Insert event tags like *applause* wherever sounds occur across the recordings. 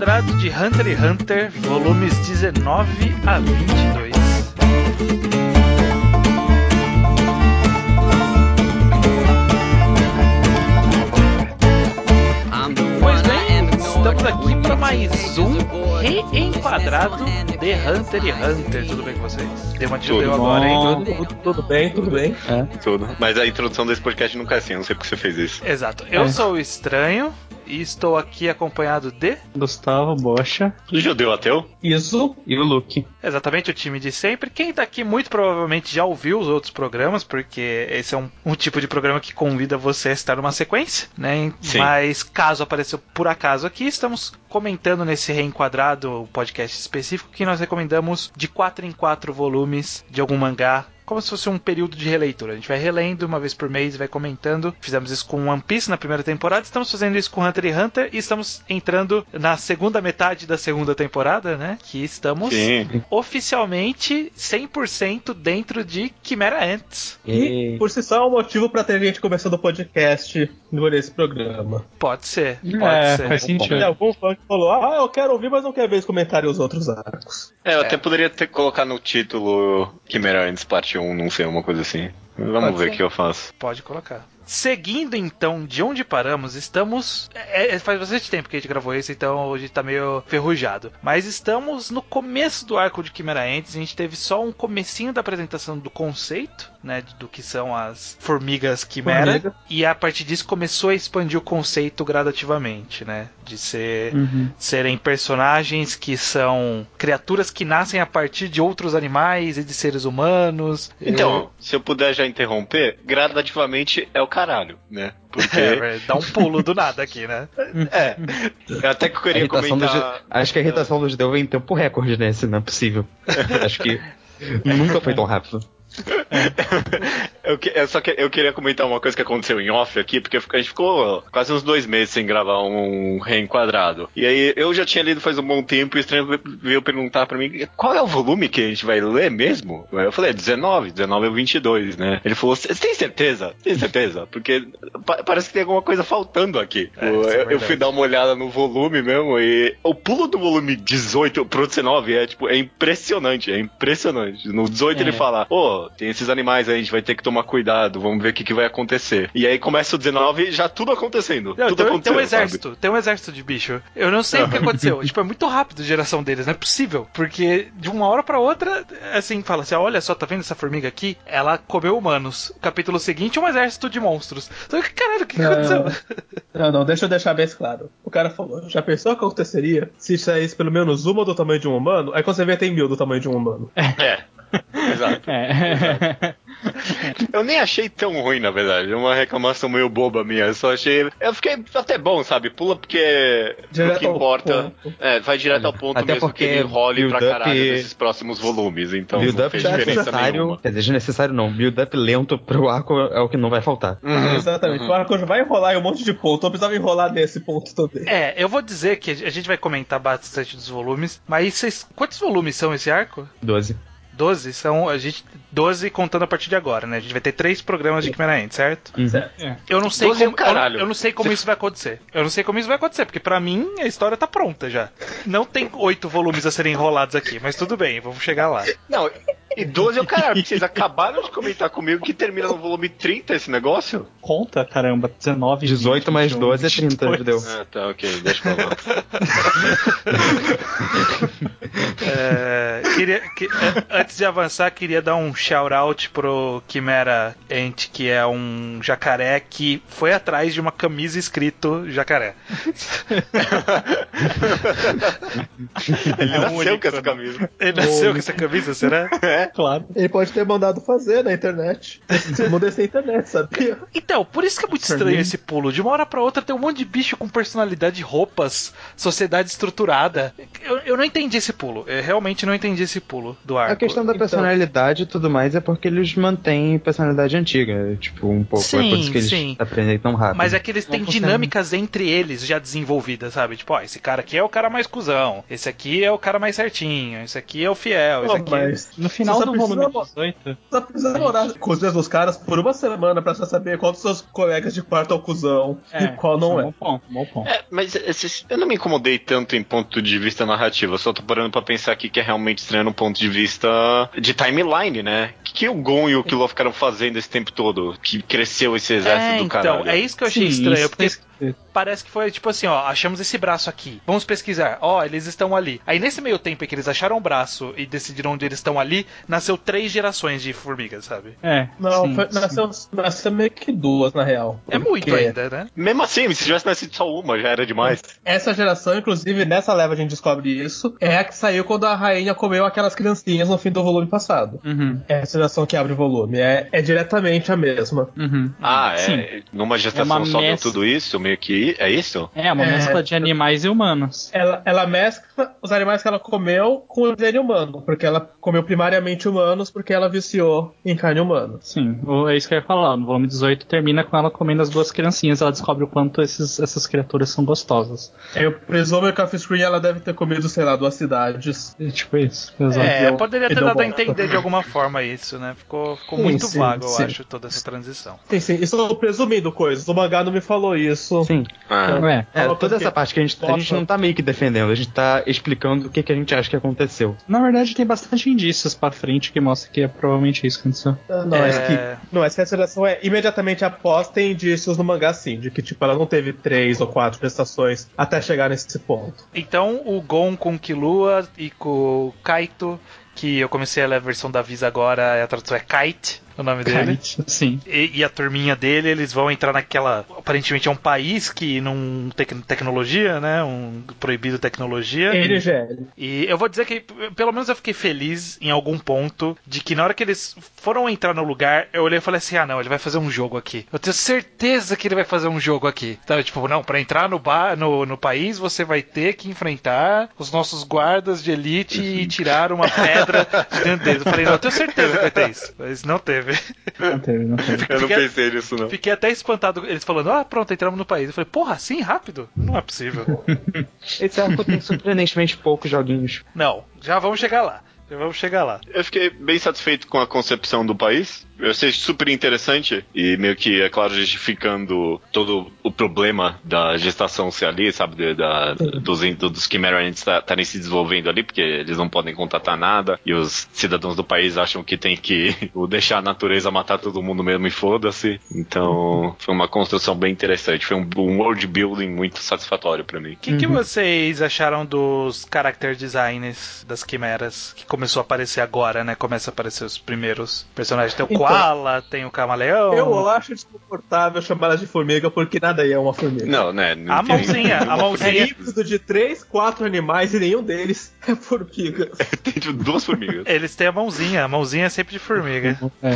quadrado de Hunter x Hunter, volumes 19 a 22. Pois bem, estamos aqui para mais um reenquadrado de Hunter x Hunter. Tudo bem com vocês? Deu uma Tudo deu agora, hein? Tudo, tudo bem, tudo bem. Tudo. Mas a introdução desse podcast nunca é assim, eu não sei porque você fez isso. Exato. Eu sou o Estranho e estou aqui acompanhado de Gustavo Bocha O judeu ateu? Isso. e o Luke. exatamente o time de sempre. Quem tá aqui muito provavelmente já ouviu os outros programas, porque esse é um, um tipo de programa que convida você a estar numa sequência, né? Sim. Mas caso apareceu por acaso aqui, estamos comentando nesse reenquadrado, o podcast específico, que nós recomendamos de 4 em 4 volumes de algum mangá como se fosse um período de releitura. A gente vai relendo uma vez por mês, vai comentando. Fizemos isso com One Piece na primeira temporada, estamos fazendo isso com Hunter x Hunter e estamos entrando na segunda metade da segunda temporada, né? Que estamos Sim. oficialmente 100% dentro de Chimera Ants. E por si só é um motivo pra ter gente começando o podcast por esse programa. Pode ser, pode É, ser. faz sentido. algum fã que falou, ah, eu quero ouvir, mas não quero ver os comentários dos outros arcos. É, eu até poderia ter colocado no título Quimera antes parte 1, não sei, uma coisa assim. Vamos Pode ver o que eu faço. Pode colocar. Seguindo então de onde paramos, estamos. é, é, faz bastante tempo que a gente gravou esse, então hoje tá meio ferrujado. Mas estamos no começo do arco de Chimera Ants. A gente teve só um comecinho da apresentação do conceito, né? Do que são as formigas Chimera. Formiga. E a partir disso começou a expandir o conceito gradativamente, né? De ser Uhum. serem personagens que são criaturas que nascem a partir de outros animais e de seres humanos. Então, se eu puder já interromper, gradativamente é o caralho, né? Porque. *laughs* É, dá um pulo do nada aqui, né? *laughs* É. Eu até que queria do comentar. ju- Acho que a irritação do judeu vem em tempo recorde nesse, não é possível. *laughs* Acho que nunca foi tão rápido. *laughs* Eu, que- eu só que, eu queria comentar uma coisa que aconteceu em off aqui, porque a gente ficou quase uns dois meses sem gravar um reenquadrado. E aí eu já tinha lido faz um bom tempo e o estranho veio perguntar pra mim qual é o volume que a gente vai ler mesmo? Eu falei, é 19, 19 é o 22, né? Ele falou, você tem certeza? Tem certeza? Porque pa- parece que tem alguma coisa faltando aqui. É, isso é eu, eu fui dar uma olhada no volume mesmo e o pulo do volume 18 pro 19 é tipo, é impressionante, é impressionante. No 18 ele É. fala, ô, tem esses animais aí, a gente vai ter que tomar cuidado, vamos ver o que, que vai acontecer. E aí começa o 19 e já tudo acontecendo. Não, tudo tem, tem um sabe? exército, tem um exército de bicho. Eu não sei o que aconteceu. *laughs* tipo, é muito rápido a geração deles, não é possível. Porque de uma hora pra outra, assim, fala assim: olha só, tá vendo essa formiga aqui? Ela comeu humanos. O capítulo seguinte é um exército de monstros. Então, caralho, o que aconteceu? *laughs* Não, não, deixa eu deixar bem claro. O cara falou, já pensou o que aconteceria se saísse pelo menos uma do tamanho de um humano? Aí quando você vê, tem mil do tamanho de um humano. É. *laughs* Exato. É. Eu nem achei tão ruim, na verdade. É uma reclamação meio boba minha. Eu só achei. Eu fiquei até bom, sabe? Pula porque. Direto o que importa. É, vai direto ao ponto Até mesmo porque que ele enrole pra caralho nesses próximos volumes. Então não fez já é diferença desnecessário. nenhuma. Quer dizer, desnecessário não. Build-up lento pro arco é o que não vai faltar. Uhum, Exatamente. uhum. O arco já vai enrolar em um monte de ponto. Eu precisava enrolar nesse ponto também. É, eu vou dizer que a gente vai comentar bastante dos volumes, mas vocês, quantos volumes são esse arco? 12. 12 são a gente 12 contando a partir de agora, né? A gente vai ter três programas de Chimera Ant, certo? Uhum. Eu não sei 12 é como, eu, não- eu não sei como isso vai acontecer. Eu não sei como isso vai acontecer, porque pra mim a história tá pronta já. Não tem oito volumes a serem enrolados aqui, mas tudo bem, vamos chegar lá. Não, e 12 é o caralho, vocês acabaram de comentar comigo que termina no volume 30 esse negócio? Conta, caramba. 19, 18 20, mais 21, 12 é 30, 22. judeu. Ah, tá, ok, deixa pra lá. *laughs* É, queria, que- é, antes de avançar, queria dar um shout-out pro Chimera Ant, que é um jacaré que foi atrás de uma camisa escrito jacaré. *laughs* Ele É um nasceu único, com essa camisa. Ele nasceu com essa camisa, será? Claro. Ele pode ter mandado fazer na internet. Se não desse a internet, sabia? Então, por isso que é muito estranho esse pulo. De uma hora pra outra tem um monte de bicho com personalidade, roupas, sociedade estruturada. Eu, eu não entendi esse pulo. Eu realmente não entendi esse pulo do arco. A questão da Então- personalidade e tudo mais é porque eles mantêm personalidade antiga, tipo, um pouco. é Sim, por isso que eles sim. aprendem tão rápido. Mas é que eles têm dinâmicas entre eles já desenvolvidas, sabe? Tipo, ó, esse cara aqui é o cara mais cuzão, esse aqui é o cara mais certinho, esse aqui é o fiel, esse aqui. mas No final Você do volume mo- 18, Só precisa morar com os mesmos caras por uma semana pra você saber qual dos seus colegas de quarto é o cuzão e qual não um é. Bom ponto, bom ponto. É, mas eu não me incomodei tanto em ponto de vista narrativo, eu só tô parando pra pensar aqui que é realmente estranho no ponto de vista de timeline, né? O que, que o Gon e o Killua ficaram fazendo esse tempo todo? Que cresceu esse exército É, do então, caralho. é isso que eu achei Sim, estranho, porque tem- parece que foi tipo assim, ó, achamos esse braço aqui, vamos pesquisar, ó, eles estão ali. Aí nesse meio tempo em que eles acharam o braço e decidiram onde eles estão ali, nasceu três gerações de formigas, sabe? É. Não, sim, foi, sim. nasceu, nasceu meio que duas, na real. É muito Porque ainda, né? Mesmo assim, se tivesse nascido só uma, já era demais. Essa geração, inclusive, nessa leva a gente descobre isso, é a que saiu quando a rainha comeu aquelas criancinhas no fim do volume passado. Uhum, Essa geração que abre o volume. É, é diretamente a mesma. uhum. Ah, é. Sim. Numa É gestação uma só deu tudo isso? Meio que. É isso? É, uma É. mescla de animais e humanos. Ela, ela mescla os animais que ela comeu com o DNA humano, porque ela comeu primariamente humanos, porque ela viciou em carne humana. Sim, é isso que eu ia falar. No volume 18 termina com ela comendo as duas criancinhas. Ela descobre o quanto esses- essas criaturas são gostosas. Eu presumo que a Screen ela deve ter comido, sei lá, duas cidades. É tipo isso. Exato. É, deu- poderia ter dado a entender de alguma forma isso, né? Ficou, ficou Sim, muito sim, vago, eu sim. acho, toda essa transição. Sim, sim, isso eu tô presumindo coisas. O mangá não me falou isso. Sim. Ah. É. É, toda essa parte que a gente, a Nossa. gente não tá meio que defendendo, a gente tá explicando o que, que a gente acha que aconteceu. Na verdade, tem bastante indícios pra frente que mostra que é provavelmente isso que aconteceu. Não, é... É. que. Não, essa geração é imediatamente após tem indícios no mangá, sim, de que tipo, ela não teve três ou quatro gestações até chegar nesse ponto. Então, o Gon com o Killua e com o Kaito, que eu comecei a ler a versão da Visa agora, a tradução é Kite, o nome dele. Kite, Sim. E, e a turminha dele, eles vão entrar naquela. Aparentemente é um país que não tem tecnologia, né? Um proibido tecnologia. NGL. E eu vou dizer que, pelo menos eu fiquei feliz em algum ponto de que na hora que eles foram entrar no lugar, eu olhei e falei assim: ah, não, ele vai fazer um jogo aqui. Eu tenho certeza que ele vai fazer um jogo aqui. Então, tipo, não, pra entrar no, bar, no, no país, você vai ter que enfrentar os nossos guardas de elite e *laughs* tirar uma pedra de dentro deles. Eu falei: não, eu tenho certeza que vai ter isso. Mas não teve. Não teve, não teve. Eu não Fiquei- pensei nisso, não. Fiquei até espantado eles falando: ah, pronto, entramos no país. Eu falei: porra, assim rápido? Não é possível. *laughs* Esse arco tem surpreendentemente poucos joguinhos. não, já vamos chegar lá. Já vamos chegar lá. Eu fiquei bem satisfeito com a concepção do país. Eu achei super interessante e meio que, é claro, justificando todo o problema da gestação ser ali, sabe? de- Da, dos, dos Chimera estarem se desenvolvendo ali, porque eles não podem contatar nada e os cidadãos do país acham que tem que *laughs* deixar a natureza matar todo mundo mesmo e foda-se. Então, foi uma construção bem interessante. Foi um, um world building muito satisfatório pra mim. O que, que vocês acharam dos character designs das quimeras que começou a aparecer agora, né? Começa a aparecer os primeiros personagens. Tem o Então, Koala, tem o Camaleão. Eu acho desconfortável chamar ela de formiga porque nada aí é uma formiga. Não, né? não A tem mãozinha, a É mãozinha. híbrido de três, quatro animais e nenhum deles é formiga. *laughs* Tem tipo, duas formigas. Eles têm a mãozinha, a mãozinha é sempre de formiga. É.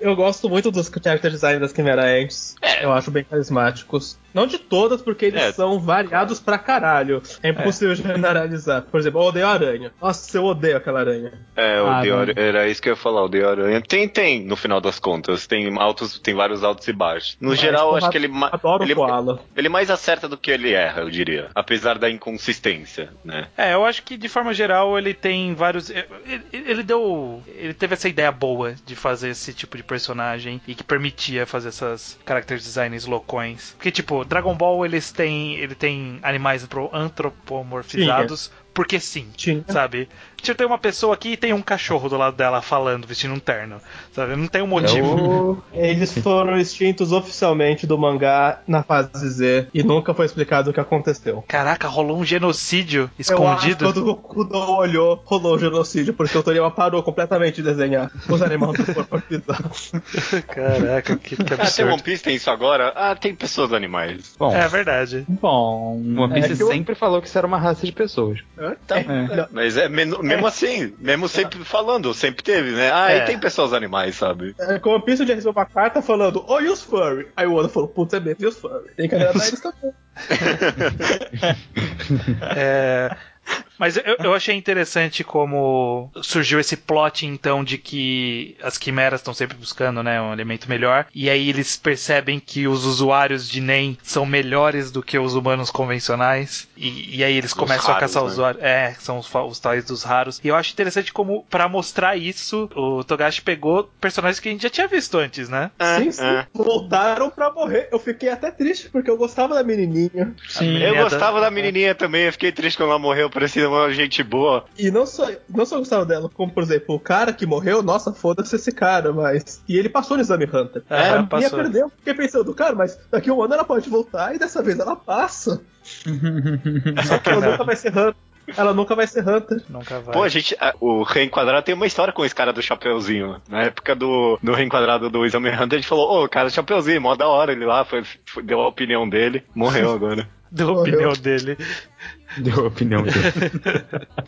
Eu gosto muito dos character design das Chimera Ants. Eu acho bem carismáticos. Não de todas, porque eles É. são variados pra caralho. É impossível *laughs* generalizar. Por exemplo, eu odeio a aranha. Nossa, eu odeio aquela aranha. É, o Ah, The não. Aranha- era isso que eu ia falar, o The Aranha. Tem, tem, no final das contas. Tem altos, tem vários altos e baixos. No Mas, geral, acho que ele, Adoro ele, o Koala. ele mais acerta do que ele erra, eu diria. Apesar da inconsistência, né? É, eu acho que de forma geral ele tem vários. Ele, ele deu. Ele teve essa ideia boa de fazer esse tipo de personagem e que permitia fazer essas character designs loucões. Porque, tipo, Dragon Ball eles têm. Ele tem animais antro- antropomorfizados. Porque sim, Tinha. sabe? Tipo, tem uma pessoa aqui e tem um cachorro do lado dela falando, vestindo um terno. Sabe? Não tem um motivo. *laughs* Eles foram extintos oficialmente do mangá na fase Z e nunca foi explicado o que aconteceu. Caraca, rolou um genocídio Eu acho que escondido. quando o não olhou, rolou o genocídio, porque o Toriyama parou completamente de desenhar os animais do corpo *laughs* Caraca, que, que Ah, tem absurdo. One Piece, tem isso agora? Ah, tem pessoas animais. Bom, É verdade. Bom. One Piece é que eu- sempre falou que isso era uma raça de pessoas. É. Mas é men- mesmo assim, mesmo sempre falando, sempre teve, né? Ah, É. e tem pessoas animais, sabe? É, como eu de receber uma carta falando, oi os furry. Aí o Oda falou, putz, é mesmo, e os furry. Tem que agradar eles também. *laughs* *laughs* É, Mas eu, eu achei interessante como surgiu esse plot, então, de que as quimeras estão sempre buscando, né, um elemento melhor. E aí eles percebem que os usuários de NEM são melhores do que os humanos convencionais. E, e aí eles começam a raros, caçar né? usuários. É, são os, os tais dos raros. E eu acho interessante como, pra mostrar isso, o Togashi pegou personagens que a gente já tinha visto antes, né? É, sim, sim. é. Voltaram pra morrer. Eu fiquei até triste porque eu gostava da menininha. Sim. Eu gostava da- da menininha também, eu fiquei triste quando ela morreu, parecia uma gente boa. E não só, não só gostava dela, como por exemplo, o cara que morreu, nossa, foda-se esse cara, mas. E ele passou no exame Hunter. É, a minha passou. perdeu. Fiquei pensando, cara, mas daqui a um ano ela pode voltar e dessa vez ela passa. *laughs* Só que ela nunca vai ser Hunter. Ela nunca vai ser Hunter. Nunca vai. Pô, a gente. a- o Reenquadrado tem uma história com esse cara do Chapeuzinho. Na época do, do Reenquadrado do Exame Hunter, a gente falou, ô, o cara do Chapeuzinho, mó da hora ele lá, foi, foi- deu a opinião dele, morreu *laughs* agora. Deu a opinião dele. *laughs* Deu a opinião dele.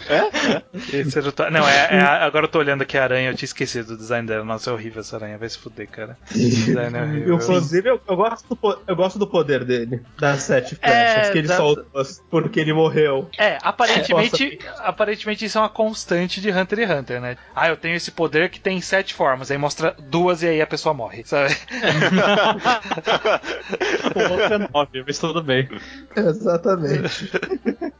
é? Esse era o to- Não, é, é a- agora eu tô olhando aqui a aranha, eu tinha esquecido do design dela. Nossa, é horrível essa aranha, vai se fuder, cara. *laughs* É horrível. Inclusive, eu, eu gosto do, eu gosto do poder dele, das sete flechas É, que ele da- soltou porque ele morreu. É, aparentemente, aparentemente isso é uma constante de Hunter x Hunter, né? Ah, eu tenho esse poder que tem sete formas, aí mostra duas e aí a pessoa morre, sabe? O outro é 9, mas tudo bem. Exatamente. *laughs*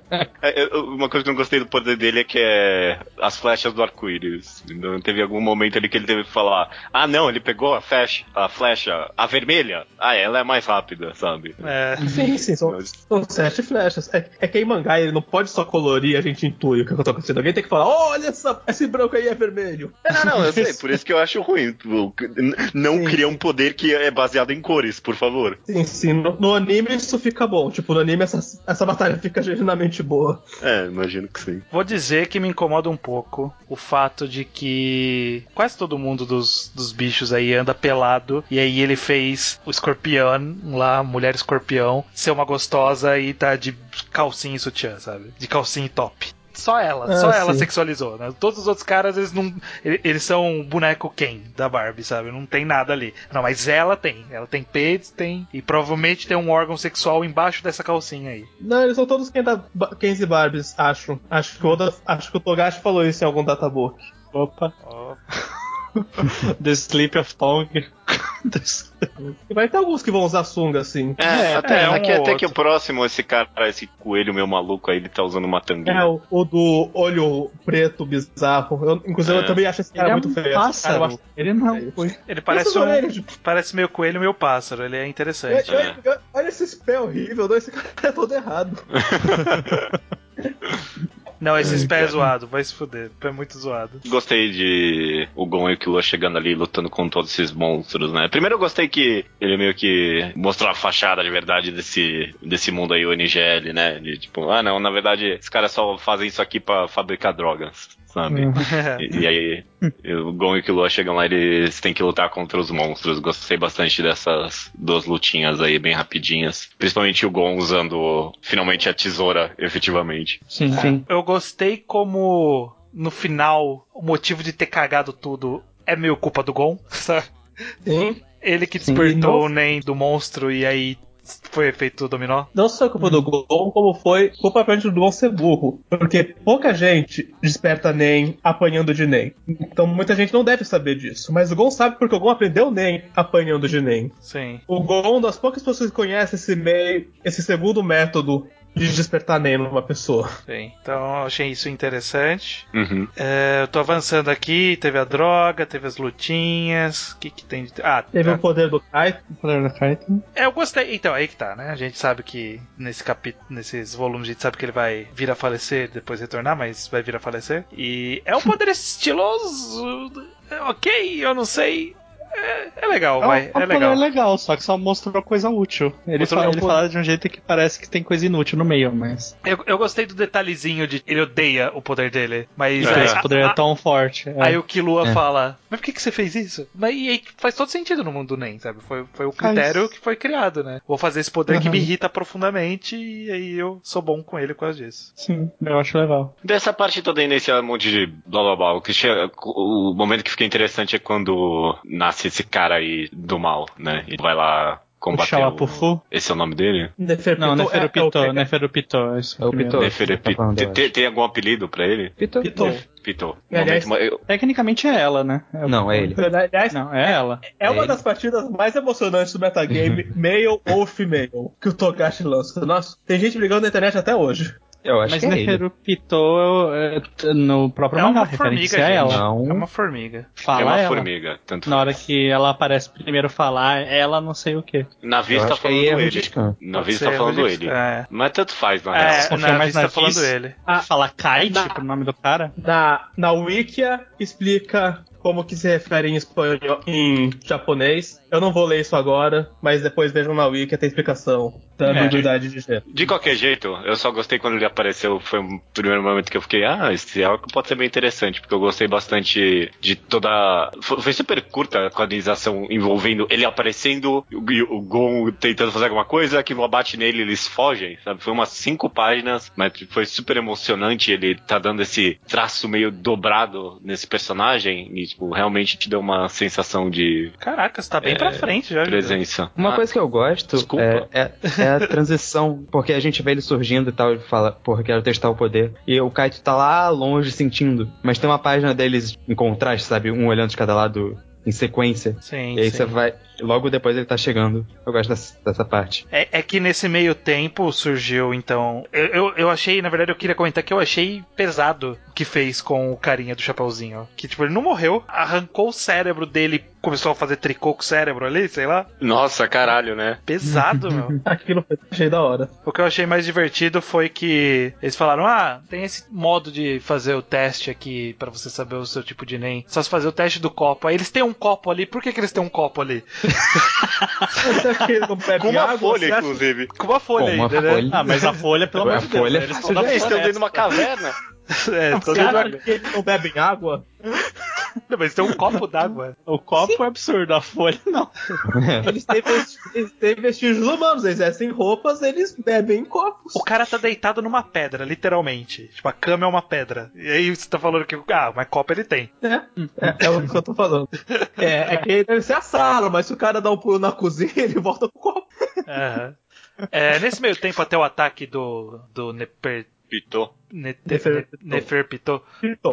É, eu- Uma coisa que eu não gostei do poder dele é que é as flechas do arco-íris. Então teve algum momento ali que ele teve que falar: Ah, não, ele pegou a flecha, a flecha, a vermelha. Ah, ela é mais rápida, sabe? É. Sim, sim, são, Mas- são sete flechas. É, é que em mangá ele não pode só colorir a gente intui o que tá acontecendo. Alguém tem que falar: olha, essa, esse branco aí é vermelho. É, não, não, eu sei, por isso que eu acho ruim. Não Sim. cria um poder que é baseado em cores, por favor. Sim, sim, no, no anime isso fica bom. Tipo, no anime essa, essa batalha fica genuinamente boa. É, imagino que sim. Vou dizer que me incomoda um pouco o fato de que quase todo mundo dos, dos bichos aí anda pelado. E aí ele fez o escorpião lá, mulher escorpião, ser uma gostosa e tá de calcinha e sutiã, sabe? De calcinha e top. Só ela, Ah, só ela sim. sexualizou, né? Todos os outros caras, eles não. ele- Eles são um boneco Ken da Barbie, sabe? Não tem nada ali. Não, mas ela tem. Ela tem peitos, tem. E provavelmente tem um órgão sexual embaixo dessa calcinha aí. Não, eles são todos Ken da, Kens e Barbies, acho. Acho que, o Oda, acho que o Togashi falou isso em algum databook. Opa. *laughs* The Sleep of Tongue. *laughs* E vai ter alguns que vão usar sunga, assim. É, até, é, um aqui, até que o próximo, esse cara, esse coelho meu maluco aí, ele tá usando uma tanguinha. É, o, o do olho preto bizarro. Eu, inclusive, É. eu também acho esse cara Ele é muito um feio. Esse cara eu pássaro. acho Ele não. feio. Ele parece um. orelhas de- Parece meio coelho, meio pássaro. Ele é interessante. Olha, olha- olha esse pé horrível, esse *laughs* cara é todo errado. Não, esses pés é zoado, vai se fuder. Pé muito zoado. Gostei de o Gon e o Killua chegando ali lutando com todos esses monstros, né? Primeiro eu gostei que ele meio que mostrou a fachada de verdade desse, desse mundo aí, o NGL, né? De tipo, ah não, na verdade, esses caras só fazem isso aqui pra fabricar drogas, sabe? E, e aí, o Gon e o Killua chegam lá e eles têm que lutar contra os monstros. Gostei bastante dessas duas lutinhas aí, bem rapidinhas. Principalmente o Gon usando finalmente a tesoura, efetivamente. Sim, sim. Eu gostei como no final o motivo de ter cagado tudo é meio culpa do Gon, *laughs* sabe? Sim. Ele que Sim. despertou Nossa. o Nen do monstro e aí foi efeito dominó. Não só culpa do Gon, como foi culpa do Gon ser burro. Porque pouca gente desperta Nen apanhando de Nen. Então muita gente não deve saber disso. Mas o Gon sabe porque o Gon aprendeu Nen apanhando de Nen. Sim. O Gon, das poucas pessoas que conhecem esse meio, esse segundo método de despertar Nen numa pessoa. Sim. Então eu achei isso interessante. Uhum. É, eu tô avançando aqui, teve a droga, teve as lutinhas. O que, que tem de. Ah, Teve tá. o poder do Kai. Poder da Titan. É, eu gostei. Então, aí que tá, né? A gente sabe que nesse capítulo, nesses volumes, a gente sabe que ele vai vir a falecer, depois retornar, mas vai vir a falecer. E é um poder *laughs* estiloso. Ok, eu não sei. É, é legal, vai. um É poder legal. legal, só que só mostrou coisa útil. Ele, Mostrou fala, um ele fala de um jeito que parece que tem coisa inútil no meio, mas. Eu, eu gostei do detalhezinho de ele odeia o poder dele. Mas É. aí, Esse poder a- é tão forte. é. aí o Killua É. fala: Mas por que, que você fez isso? Mas e aí faz todo sentido no mundo do NEM, sabe? Foi, foi o Faz. critério que foi criado, né? Vou fazer esse poder que Uhum. me irrita profundamente e aí eu sou bom com ele por causa disso. Sim, eu acho legal. Dessa parte toda aí nesse monte de blá blá blá, o, que chega, o momento que fica interessante é quando nasce esse cara aí do mal, né? E vai lá combater O Shawapufu? Esse é o nome dele? Neferpito Não, é- é o Neferupito, Pega- Neferupito. Isso É o. Neferupito. tá Tem- tem, algum apelido pra ele? Pitô. Pitô. Pitô. E, aliás- Momento, eu- Tecnicamente é ela, né? É o- Não, é ele. Aliás, Não, é ela. é uma ele. das partidas mais emocionantes do metagame, *laughs* male ou female, que o Togashi lança. Nossa, tem gente brigando na internet até hoje. Eu acho Mas que é ele. Neferupito é, é, no próprio É mangá, uma formiga, referência gente. a ela. Não. É uma formiga. Fala é uma ela. formiga. Tanto Na hora que ela aparece primeiro falar, ela não sei o que. Na vista tá falando é o ele. Na vista tá falando ele. É. Mas tanto faz, na É, real. Confia na mais vista na tá falando ele. Ah, Fala Kite, na- pro nome do cara. Na, na Wikia explica como que se refere em espanhol, em japonês. Eu não vou ler isso agora, mas depois vejam na Wikia, tem explicação da É. ambiguidade de gênero. De qualquer jeito, eu só gostei quando ele apareceu. Foi um primeiro momento que eu fiquei, ah, esse arco pode ser bem interessante, porque eu gostei bastante de toda. Foi, foi super curta a quadrinização envolvendo ele aparecendo e o Gon tentando fazer alguma coisa, que bate nele eles fogem, sabe? Foi umas cinco páginas, mas foi super emocionante. Ele tá dando esse traço meio dobrado nesse personagem e, tipo, realmente te deu uma sensação de Caraca, você tá bem pra frente já. presença. Uma Ah, coisa que eu gosto desculpa. é, é, é a transição, porque a gente vê ele surgindo e tal, ele fala, porra, quero testar o poder. E o Kaito tá lá longe sentindo, mas tem uma página deles em contraste, sabe? Um olhando de cada lado em sequência. Sim, E aí sim. você vai. Logo depois ele tá chegando. Eu gosto dessa, dessa parte. É, é que nesse meio tempo surgiu, então. Eu, eu, eu achei, na verdade, eu queria comentar que eu achei pesado o que fez com o carinha do Chapeuzinho. Que, tipo, ele não morreu, arrancou o cérebro dele, começou a fazer tricô com o cérebro ali, sei lá. Nossa, caralho, né? Pesado, *laughs* meu. Aquilo foi achei da hora. O que eu achei mais divertido foi que eles falaram: ah, tem esse modo de fazer o teste aqui pra você saber o seu tipo de NEM. Só se fazer o teste do copo. Aí eles têm um copo ali, por que, que eles têm um copo ali? *laughs* Com uma água? folha, inclusive. Com uma folha Com uma ainda, né? folha. Ah, mas a folha, pelo amor A de Deus. folha né? Eles faz estão na Eles estão dentro de uma caverna. *laughs* É, acha mundo- que eles não bebem água? Não, mas tem um copo d'água. O copo é absurdo, a folha não. Eles têm, vesti- eles têm vestígios humanos, eles vestem roupas, eles bebem em copos. O cara tá deitado numa pedra, literalmente. Tipo, a cama é uma pedra. E aí você tá falando que, ah, mas copo ele tem. É, é, é o que eu tô falando. É, é que deve ser a sala, mas se o cara dá um pulo na cozinha, ele volta com o copo. É, nesse meio tempo, até o ataque do, do Neper, Pitou. Ne- Neferpito. Neferpito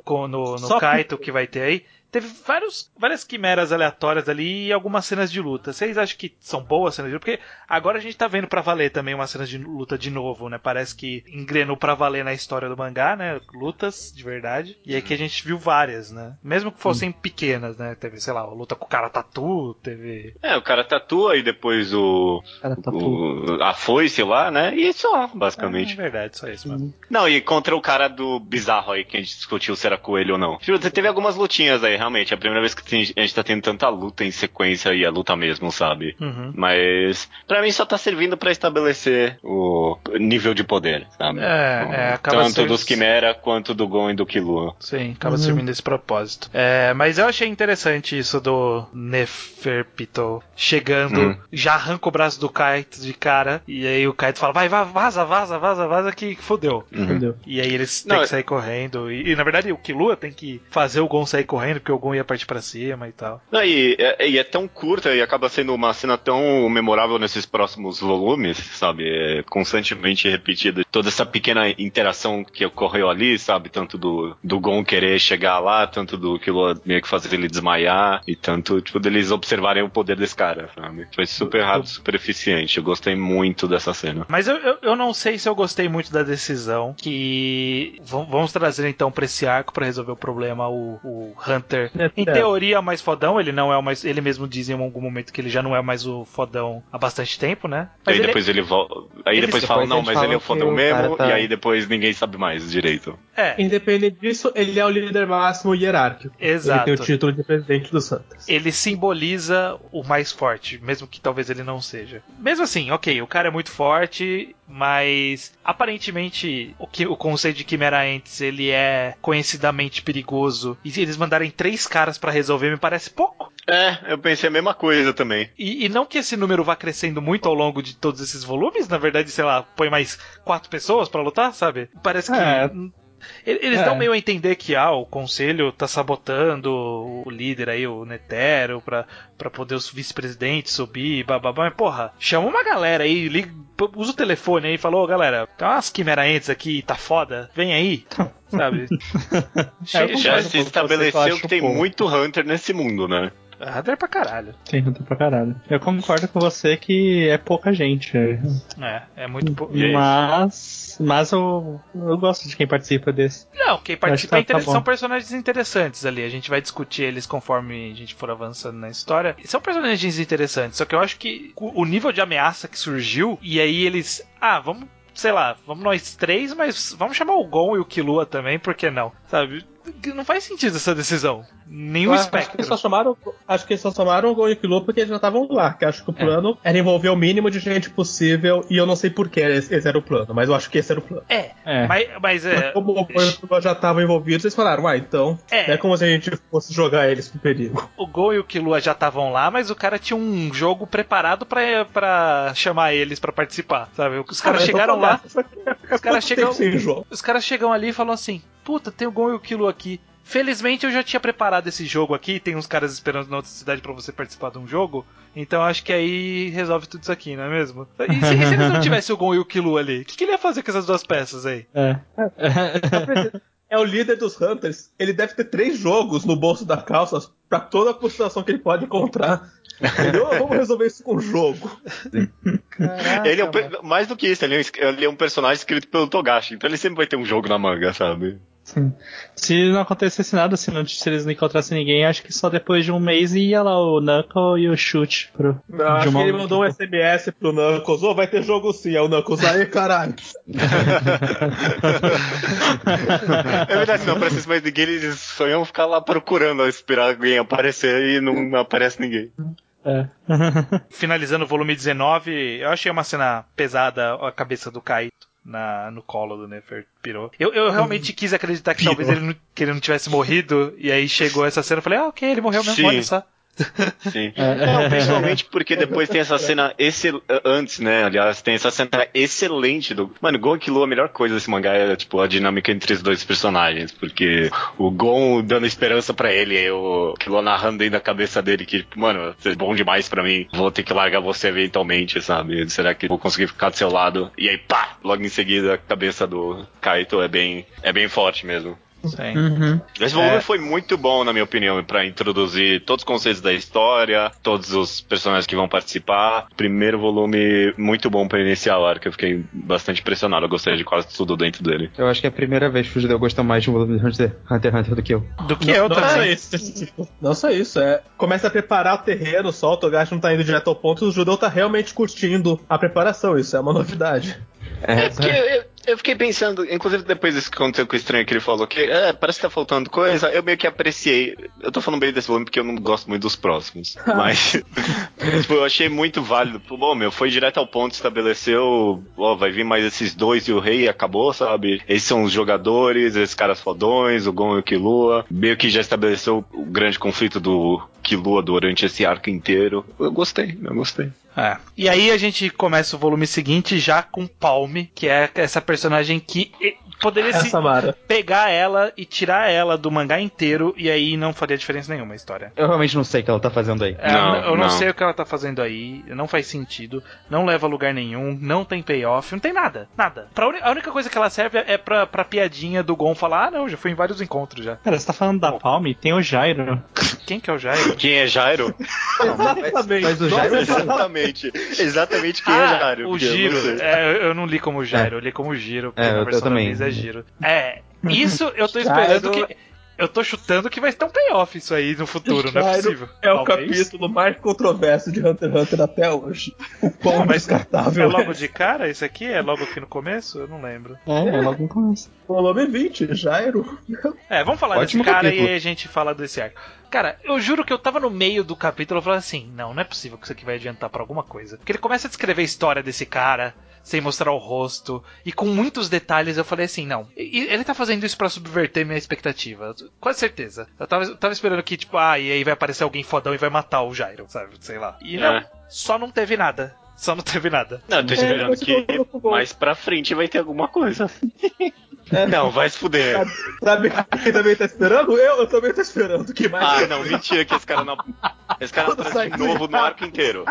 com, no, no Kaito que vai ter aí. Teve vários, várias quimeras aleatórias ali e algumas cenas de luta. Vocês acham que são boas cenas de luta? Porque agora a gente tá vendo pra valer também umas cenas de luta de novo, né? Parece que engrenou pra valer na história do mangá, né? Lutas de verdade. E aqui a gente viu várias, né? Mesmo que fossem pequenas, né? Teve, sei lá, a luta com o cara tatu, teve. É, o cara tatua e depois o, o a foice lá, né? E só, É basicamente. verdade, só isso mesmo. Não, e contra o cara do bizarro aí que a gente discutiu se era coelho ou não. Tipo, Teve algumas lutinhas aí, realmente. É a primeira vez que tem- a gente tá tendo tanta luta em sequência e a luta mesmo, sabe? Uhum. Mas pra mim só tá servindo pra estabelecer o nível de poder, sabe? É, é, acaba Tanto ser- dos Quimera quanto do Gon e do Killua. Sim, acaba servindo esse propósito. É, mas eu achei interessante isso do Neferpito chegando, Hum. já arranca o braço do Kaito de cara, e aí o Kaito fala, vai, vai, vaza, vaza, vaza, vaza, que fodeu. Uhum. Entendeu? E aí eles Não, têm é- que sair correndo, e, e, na verdade o Killua tem que fazer o Gon sair correndo, porque o Gon ia partir pra cima e tal. Não, e, é, e é tão curta e acaba sendo uma cena tão memorável nesses próximos volumes, sabe? É constantemente repetida. Toda essa pequena interação que ocorreu ali, sabe? Tanto do, do Gon querer chegar lá, tanto do Killua meio que fazer ele desmaiar, e tanto, tipo, deles observarem o poder desse cara, sabe? Foi super rápido, super eficiente. Eu gostei muito dessa cena. Mas eu, eu, eu não sei se eu gostei muito da decisão que vamos trazer então pra esse arco pra resolver o problema o, o Hunter. É, Em teoria é o mais fodão, ele não é o mais, ele mesmo diz em algum momento que ele já não é mais o fodão há bastante tempo, né? Mas aí ele- depois ele volta. Aí depois fala, não, mas ele é o fodão mesmo, tá- e aí depois ninguém sabe mais direito. é, Independente disso, ele é o líder máximo hierárquico. Exato. Ele tem o título de presidente dos Santos. ele simboliza o mais forte, mesmo que talvez ele não seja. Mesmo assim, ok, o cara é muito forte, mas aparentemente o, que, o conceito de Quimera Ants ele é conhecidamente perigoso. E se eles mandarem três caras pra resolver, me parece pouco. É, eu pensei a mesma coisa também. E, e não que esse número vá crescendo muito ao longo de todos esses volumes, na verdade, sei lá, põe mais quatro pessoas pra lutar, sabe? Parece que É. Eles É. dão meio a entender que ah, o conselho tá sabotando o líder aí, o Netero, pra, pra poder os vice-presidentes subir, bababá. Mas, porra, chama uma galera aí, liga, usa o telefone aí e fala, ô galera, tem umas quimeraentes aqui, tá foda, vem aí. *laughs* Sabe? É, Já concordo se estabeleceu acho que tem pouco. muito Hunter nesse mundo, né? Hunter pra caralho. Tem Hunter pra caralho. Eu concordo com você que é pouca gente. É, é muito. é isso. Mas. Mas eu, eu gosto de quem participa desse. Não, quem participa que é tá- tá são personagens interessantes ali. A gente vai discutir eles conforme a gente for avançando na história. E São personagens interessantes, só que eu acho que o o nível de ameaça que surgiu, e aí eles. Ah, vamos. Sei lá, vamos nós três, mas vamos chamar o Gon e o Killua também, por que não? Sabe? Não faz sentido essa decisão. Nenhum acho que espectro. eles só chamaram, acho que eles só chamaram o Gon e o Killua porque eles já estavam lá. Que acho que o plano era envolver o mínimo de gente possível e eu não sei por que esse, esse era o plano, mas eu acho que esse era o plano. É, É. mas, mas é. Como o Gon e o Killua já estavam envolvidos, eles falaram, ah, então É. é. como se a gente fosse jogar eles pro perigo. O Gon e o Killua já estavam lá, mas o cara tinha um jogo preparado pra, pra chamar eles pra participar, sabe? Os caras Ah, chegaram lá, Os caras chegam- os caras chegam ali e falam assim: Puta, tem o Gon e o Killua aqui. Felizmente eu já tinha preparado esse jogo aqui, tem uns caras esperando na outra cidade pra você participar de um jogo, então acho que aí resolve tudo isso aqui, não é mesmo? E se, e se eles não *laughs* tivessem o Gon e o Killua ali? O que, que ele ia fazer com essas duas peças aí? É. É o líder dos Hunters. Ele deve ter três jogos no bolso da calça pra toda a situação que ele pode encontrar. Entendeu? Vamos resolver isso com o jogo. ele é um mais do que isso, ele é, um, ele é um personagem escrito pelo Togashi, então ele sempre vai ter um jogo na manga, sabe? Sim. Se não acontecesse nada, se, não, se eles não encontrassem ninguém, acho que só depois de um mês ia lá o Knuckle e o Chute pro. Eu acho que ele mandou um SMS pro Knuckles. Ô, vai ter jogo sim. É o Knuckles. Aí, caralho. É verdade, se não aparecesse mais ninguém, eles só iam ficar lá procurando, esperar alguém aparecer e não aparece ninguém. É. Finalizando o volume 19, eu achei uma cena pesada a cabeça do Kaito. Na, no colo do Nefer pirou. Eu, eu realmente quis acreditar que Pirou. talvez ele não, que ele não tivesse morrido. E aí chegou essa cena eu falei, ah, ok, ele morreu mesmo, Sim. olha só. Sim. *laughs* É. Não, principalmente porque depois tem essa cena excel... antes, né? Aliás, tem essa cena excelente do. Mano, Gon e Killua, a melhor coisa desse mangá é tipo a dinâmica entre os dois personagens, porque o Gon dando esperança pra ele, e o Killua narrando dentro da cabeça dele que, tipo, mano, você é bom demais pra mim, vou ter que largar você eventualmente, sabe? Será que vou conseguir ficar do seu lado? E aí, pá! Logo em seguida, a cabeça do Kaito é bem, é bem forte mesmo. Sim. Uhum. Esse volume É. foi muito bom, na minha opinião, pra introduzir todos os conceitos da história, todos os personagens que vão participar. Primeiro volume muito bom pra iniciar o arco, eu fiquei bastante impressionado, eu gostei de quase tudo dentro dele. Eu acho que é a primeira vvez que o Judeu gostou mais de um volume de Hunter Hunter, x Hunter do que eu. Do que eu não, não só também. isso. Não só isso, é. Começa a preparar o terreno, só o Togashi não tá indo direto ao ponto, o judeu tá realmente curtindo a preparação, isso é uma novidade. É, porque eu, eu fiquei pensando, inclusive depois disso que aconteceu com o estranho que ele falou que é, parece que tá faltando coisa, eu meio que apreciei. Eu tô falando bem desse volume porque eu não gosto muito dos próximos. *laughs* mas tipo, eu achei muito válido. Pô, Bom, meu, foi direto ao ponto, estabeleceu, ó, vai vir mais esses dois e o rei acabou, sabe? Esses são os jogadores, esses caras fodões, o Gon e o Killua. Meio que já estabeleceu o grande conflito do Killua durante esse arco inteiro. Eu gostei, eu gostei. É. E aí a gente começa o volume seguinte já com Palme, que é essa personagem que eh, poderia se pegar ela e tirar ela do mangá inteiro e aí não faria diferença nenhuma a história. Eu realmente não sei o que ela tá fazendo aí. É, Não, eu não, não. sei o que ela tá fazendo aí, não faz sentido, não leva a lugar nenhum, não tem payoff, não tem nada, nada. Pra a única coisa que ela serve é pra, pra piadinha do Gon falar, ah não, já fui em vários encontros já. Cara, você tá falando da Palme? Tem o Jairo. Quem que é o Jairo? Quem é Jairo? *laughs* Exatamente. Mas o Jairo- Exatamente. Exatamente quem é Ah, Jairo. o porque eu não Giro. É, eu- não li como Jairo, eu li como Giro, porque É, na eu- eu também. é Giro. *laughs* É, isso eu tô esperando que... Eu tô chutando que vai ter um payoff isso aí no futuro, não é possível. É o Talvez. capítulo mais controverso de Hunter x Hunter até hoje. *laughs* O Mas descartável É é. logo de cara esse aqui? É logo aqui no começo? Eu não lembro. É, é logo no começo. Volume 20, Jairo. É, vamos falar Ótimo desse cara capítulo. e aí a gente fala desse arco. Cara, eu juro que eu tava no meio do capítulo e falei assim: não, não é possível que isso aqui vai adiantar pra alguma coisa. Porque ele começa a descrever a história desse cara, sem mostrar o rosto, e com muitos detalhes eu falei assim: não, ele tá fazendo isso pra subverter minha expectativa. Com certeza. Eu tava, eu tava esperando que, tipo, ah, e aí vai aparecer alguém fodão e vai matar o Jairo, sabe? Sei lá. E não, É. só não teve nada. Só não teve nada. Não, eu tô É, esperando mas que mais pra frente vai ter alguma coisa. Não, vai se fuder. Sabe quem também tá esperando? Eu, eu também tô esperando. Que mais? Ah, não, mentira que esse cara não. Esse cara Quando aparece de novo no arco inteiro.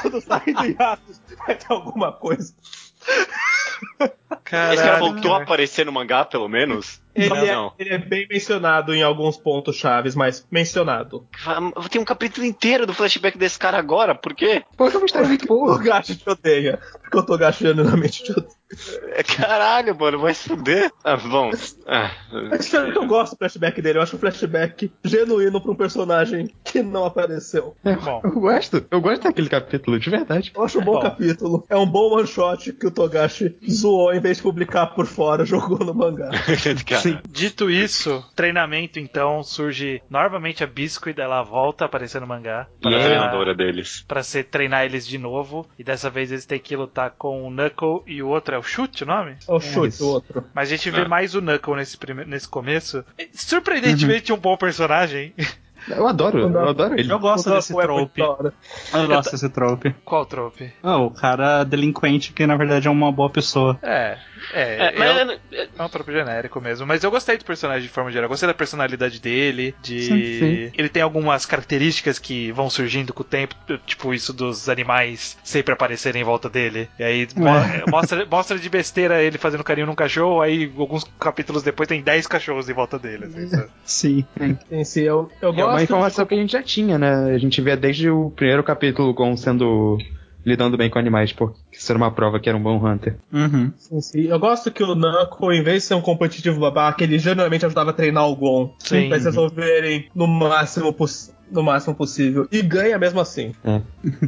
Quando sair do hiatus, vai ter alguma coisa. Caralho, Esse cara voltou a cara. aparecer no mangá, pelo menos? Ele, não, é, não. ele é bem mencionado em alguns pontos chaves, mas mencionado. Tem um capítulo inteiro do flashback desse cara agora, por quê? Porque é uma história muito O boa. Togashi te odeia. Porque o Togashi genuinamente te odeia. É, Caralho, mano, vai se fuder. Ah, bom. Ah, eu eu gosto do flashback dele. Eu acho um flashback genuíno pra um personagem que não apareceu. Bom, Eu gosto. Eu gosto daquele capítulo, de verdade. Eu acho um bom, Bom. capítulo. É um bom one shot que o Togashi zoou em vez de publicar por fora, *laughs* jogou no mangá. *laughs* dito isso, treinamento então surge novamente a Biscuit, ela volta a aparecer no mangá Para a Yeah. treinadora deles. pra ser treinar eles de novo e dessa vez eles têm que lutar com o Knuckle e o outro é o Chute, o nome? É o chute, isso. o outro. Mas a gente vê Ah. mais o Knuckle nesse, prime- nesse começo. Surpreendentemente um bom personagem. *laughs* Eu adoro, eu adoro ele. Eu gosto desse é trope. Eu gosto desse trope. Qual trope? Ah, o cara delinquente que na verdade é uma boa pessoa. É, é, É, é, é um trope genérico mesmo. Mas eu gostei do personagem de forma geral. Gostei da personalidade dele. De. Sim, sim. Ele tem algumas características que vão surgindo com o tempo. Tipo isso dos animais sempre aparecerem em volta dele. E aí mo- *laughs* mostra, mostra de besteira ele fazendo carinho num cachorro. Aí alguns capítulos depois tem 10 cachorros em volta dele. assim? Sim. Em si, eu, eu É gosto. uma informação que a gente já tinha, né? A gente vê desde o primeiro capítulo o Gon sendo. lidando bem com animais, porque isso era uma prova que era um bom hunter. Uhum. Sim, sim. Eu gosto que o Knuckle, em vez de ser um competitivo babaca, ele genuinamente ajudava a treinar o Gon. Sim. Pra eles resolverem no máximo, poss- no máximo possível. E ganha mesmo assim.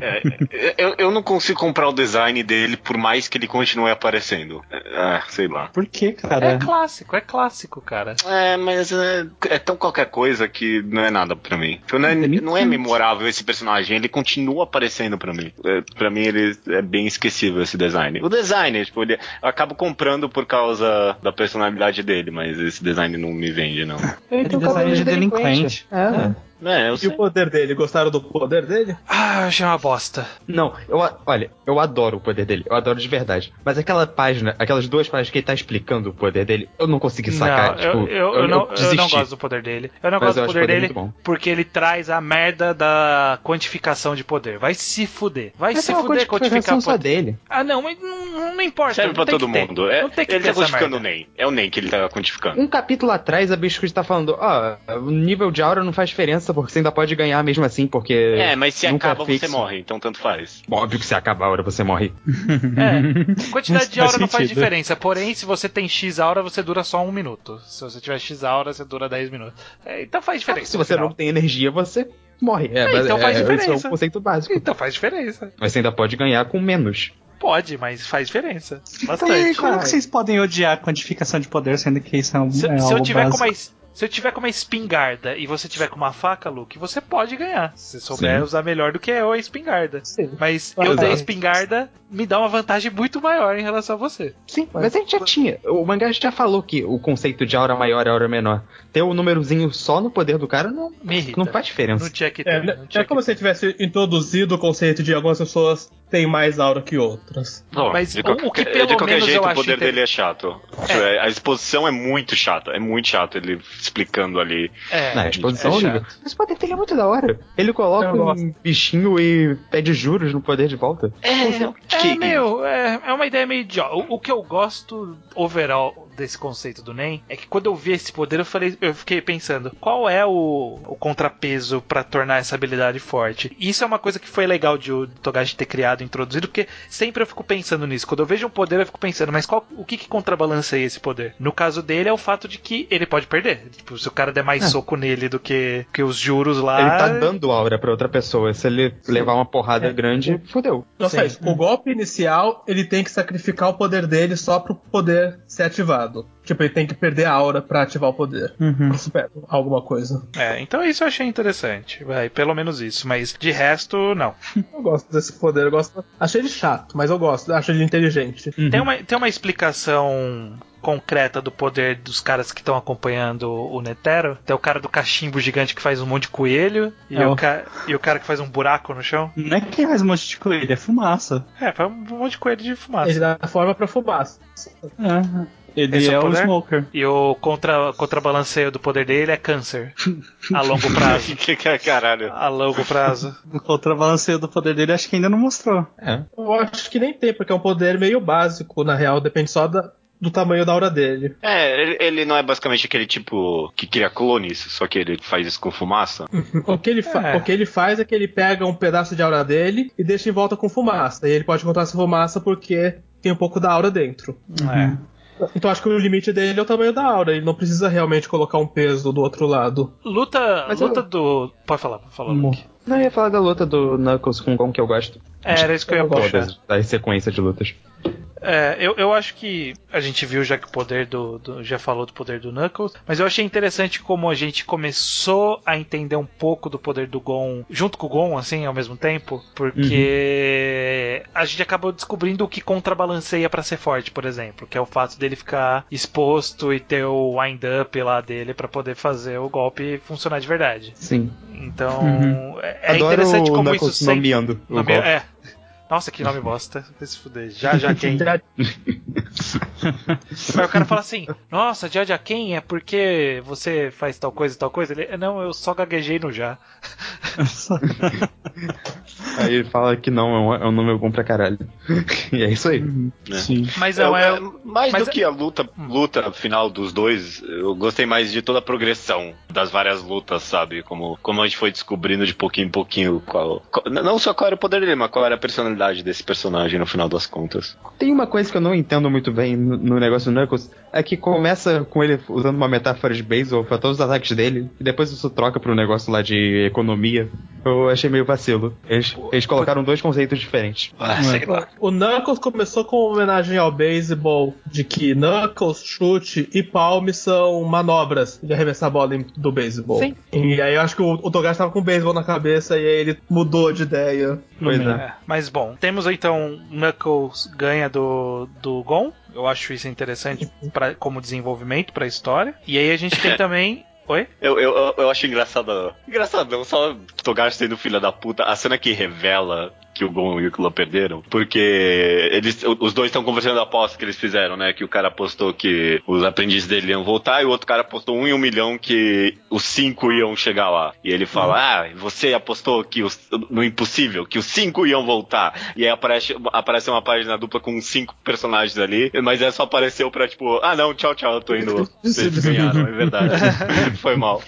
É, eu, eu não consigo comprar o design dele por mais que ele continue aparecendo. Ah, sei lá. Por que, É cara? clássico, é clássico, cara. É, mas é, é tão qualquer coisa que não é nada pra mim. Tipo, não, é, não é memorável esse personagem, ele continua aparecendo pra mim. É, pra mim, ele é bem esquecível esse design. O design, tipo, ele, eu acabo comprando por causa da personalidade dele, mas esse design não me vende, não. *laughs* Ele tem um cabelo de delinquente. É. É, eu E sei. o poder dele? Gostaram do poder dele? Ah, eu achei uma bosta. Não, eu, olha, eu adoro o poder dele, eu adoro de verdade. Mas aquela página, aquelas duas páginas que ele tá explicando o poder dele, eu não consegui sacar. não, tipo, eu, eu, eu não, eu não gosto do poder dele. Eu não Mas gosto eu do poder o poder dele porque ele traz a merda da quantificação de poder. Vai se fuder. Vai Mas se é fuder quantificar quantificação só poder. dele. Ah, não, mas não, não importa. Serve não pra tem todo que ter. mundo. É, não tem que ele tá quantificando o. NEM. É o NEM que ele tá quantificando. Um capítulo atrás, a Biscuit tá falando, ó, o nível de aura não faz diferença, porque você ainda pode ganhar mesmo assim, porque. É, mas se nunca é acaba, você fixo. morre, então tanto faz. Óbvio que se acabar a aura, você morre. É, quantidade *laughs* de aura não faz diferença. Porém, se você tem X aura, você dura só um minuto. Se você tiver X aura, você dura 10 minutos. É, então faz diferença. Se no você final. não tem energia, você morre. É, É, então faz é, Esse é diferença. o conceito básico. Então faz diferença. Mas você ainda pode ganhar com menos. Pode, mas faz diferença. E Bastante. como que vocês podem odiar a quantificação de poder, sendo que isso é, um, Se, é se algo eu tiver com básico? uma es- se eu tiver com uma espingarda e você tiver com uma faca, Luke, você pode ganhar. Se você souber Sim. usar melhor do que eu a espingarda. Sim. Mas Ah, eu tá. espingarda, me dá uma vantagem muito maior em relação a você. Sim, mas a gente já tinha. O mangá já falou que o conceito de aura maior e aura menor. Ter o númerozinho só no poder do cara não, não faz diferença. Não tinha que ter. É, não tinha é como que se tivesse introduzido o conceito de algumas pessoas têm mais aura que outras. Bom, Mas de, o- qualquer- o que de pelo qualquer menos jeito eu o acho poder inter- dele é chato. Tipo, é, A exposição é muito chata, é muito chato ele explicando ali. É, Na exposição é horrível. chato. Mas o poder dele é muito da hora. Ele coloca um bichinho e pede juros no poder de volta. É, É, meu, é, é uma ideia meio idiota. O, o que eu gosto overall desse conceito do NEM é que quando eu vi esse poder, eu falei, eu fiquei pensando, qual é o, o contrapeso pra tornar essa habilidade forte? Isso é uma coisa que foi legal de o Togashi ter criado, introduzido, porque sempre eu fico pensando nisso. Quando eu vejo um poder, eu fico pensando, mas qual, o que, que contrabalanceia esse poder? No caso dele é o fato de que ele pode perder. Tipo, se o cara der mais É. soco nele do que, que os juros lá. Ele tá dando aura pra outra pessoa. Se ele levar uma porrada É. grande, fudeu. Não Sim. O golpe inicial, ele tem que sacrificar o poder dele só pro poder ser ativado. Tipo, ele tem que perder a aura pra ativar o poder. Uhum. Isso pega alguma coisa. É, então isso eu achei interessante. Vai, pelo menos isso. Mas de resto, não. Eu gosto desse poder, eu gosto. Achei ele chato, mas eu gosto, acho ele inteligente. Tem, uma, tem uma explicação concreta do poder dos caras que estão acompanhando o Netero. Tem o cara do cachimbo gigante que faz um monte de coelho e, É o, o- ca- e o cara que faz um buraco no chão. Não é que faz um monte de coelho, é fumaça. É, faz um monte de coelho de fumaça. Ele dá forma pra fumaça. É. Ele Esse é é, o o poder? Smoker. E o contra, contrabalanceio do poder dele é câncer. A longo prazo. *laughs* Que que é caralho? A longo prazo. O contrabalanceio do poder dele acho que ainda não mostrou. É. Eu acho que nem tem, porque é um poder meio básico, na real, depende só da- do tamanho da aura dele. É, ele, ele não é basicamente aquele tipo que cria clones, só que ele faz isso com fumaça. *laughs* O que, ele É. o que ele faz é que ele pega um pedaço de aura dele e deixa em volta com fumaça. E ele pode encontrar essa fumaça porque tem um pouco da aura dentro. É. Então acho que o limite dele é o tamanho da aura. Ele não precisa realmente colocar um peso do outro lado. Luta, Mas luta eu- do. Pode falar, pode falar. Luke. Não, eu ia falar da luta do Knuckles com o Gon que eu gosto. É, era isso que eu ia puxar. Da sequência de lutas. É, eu, eu acho que a gente viu já que o poder do, do- Já falou do poder do Knuckles, mas eu achei interessante como a gente começou a entender um pouco do poder do Gon junto com o Gon, assim, ao mesmo tempo, porque a gente acabou descobrindo o que contrabalanceia pra ser forte, por exemplo, que é o fato dele ficar exposto e ter o wind-up lá dele pra poder fazer o golpe funcionar de verdade. Sim. Então, Uhum. é, é interessante o como Knuckles isso sempre. nomeando o golpe. é. Nossa, que nome bosta. Vai se fuder. *laughs* Já, já, quem? *laughs* Aí o cara fala assim: Nossa, já, já, quem é porque você faz tal coisa e tal coisa? Ele, não, eu só gaguejei no já. *laughs* Aí ele fala que não, é um, é um nome bom pra caralho. *laughs* e é isso aí. Sim. Mas não É, é. é, mais mas do é- que a luta, luta final dos dois, eu gostei mais de toda a progressão das várias lutas, sabe? Como, como a gente foi descobrindo de pouquinho em pouquinho qual, qual- não só qual era o poder dele, mas qual era a personalidade desse personagem no final das contas. Tem uma coisa que eu não entendo muito bem no, negócio do Knuckles, é que começa com ele usando uma metáfora de beisebol pra todos os ataques dele, e depois isso troca pro negócio lá de economia. Eu achei meio vacilo. Eles, eles colocaram dois conceitos diferentes. Ah, sei lá. O Knuckles começou com uma homenagem ao beisebol, de que Knuckles, chute e palme são manobras de arremessar a bola do beisebol. Sim. E aí eu acho que o, o Togashi tava com o beisebol na cabeça e aí ele mudou de ideia. Pois é. É, mas bom, temos então Knuckles ganha do, do Gon. Eu acho isso interessante pra, como desenvolvimento pra história. E aí a gente tem *laughs* também. Oi? Eu, eu, eu- acho engraçado. Engraçado, só Togashi sendo filha da puta. A cena que revela que o Gon e o Killua perderam. Porque eles, os dois estão conversando a aposta que eles fizeram, né? Que o cara apostou que os aprendizes dele iam voltar e o outro cara apostou um em um milhão que os cinco iam chegar lá. E ele fala: Ah, você apostou que os, no impossível, que os cinco iam voltar. E aí aparece, aparece uma página dupla com cinco personagens ali, mas essa só apareceu pra tipo, ah não, tchau, tchau, eu tô indo. Vocês ganharam, é verdade. *laughs* foi mal.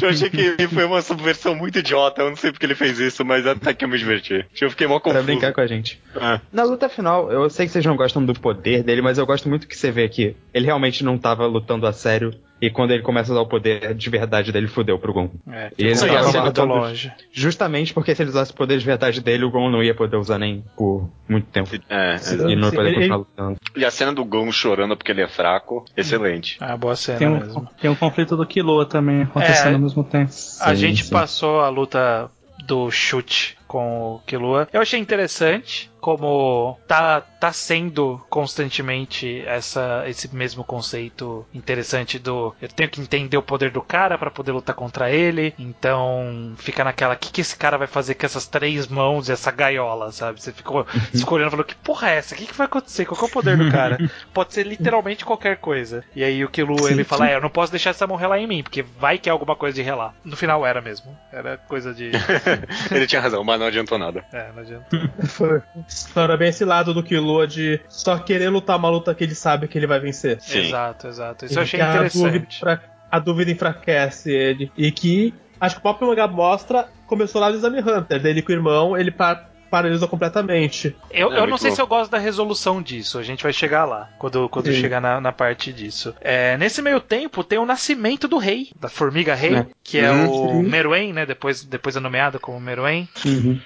Eu achei que foi uma subversão muito idiota, eu não sei porque ele fez isso, mas até que eu me diverti. Eu fiquei mó Pra confuso. brincar com a gente. É. Na luta final, eu sei que vocês não gostam do poder dele, mas eu gosto muito que você vê que ele realmente não tava lutando a sério. E quando ele começa a usar o poder de verdade dele, fudeu pro Gon. É, E ele tava ia ser muito guardando- longe. Justamente porque se ele usasse o poder de verdade dele, o Gon não ia poder usar nem por muito tempo. É, exato. E não ia poder continuar lutando. E a cena do Gon chorando porque ele é fraco, excelente. Ah, boa cena Tem mesmo. um, tem um conflito do Killua também acontecendo É. ao mesmo tempo. A Sim, gente sim. passou a luta do chute com o Killua. Eu achei interessante como tá, tá sendo constantemente essa, esse mesmo conceito interessante do eu tenho que entender o poder do cara pra poder lutar contra ele. Então fica naquela, o que, que esse cara vai fazer com essas três mãos e essa gaiola, sabe? Você ficou, você *laughs* ficou olhando e falou, que porra é essa? O que, que vai acontecer? Qual que é o poder do cara? *laughs* Pode ser literalmente qualquer coisa. E aí o Killua, ele fala, é, eu não posso deixar essa mão relar em mim, porque vai que é alguma coisa de relar. No final era mesmo. Era coisa de... *laughs* ele tinha razão, mas não adiantou nada. É, não adianta. *laughs* Foi. Então era bem esse lado do Killua de só querer lutar uma luta que ele sabe que ele vai vencer. Sim. Exato, exato. Isso eu achei Que a dúvida, interessante. a dúvida enfraquece ele. E que acho que o próprio mangá mostra começou lá no Exame Hunter, dele com o irmão, ele pa paralisou completamente. Eu, É, eu não sei bom. se eu gosto da resolução disso. A gente vai chegar lá, quando, quando Sim. chegar na, na parte disso. É, nesse meio tempo, tem o nascimento do rei, da formiga rei, É. que é Uhum, o. Meruem, né? Depois, depois é nomeado como Meruem.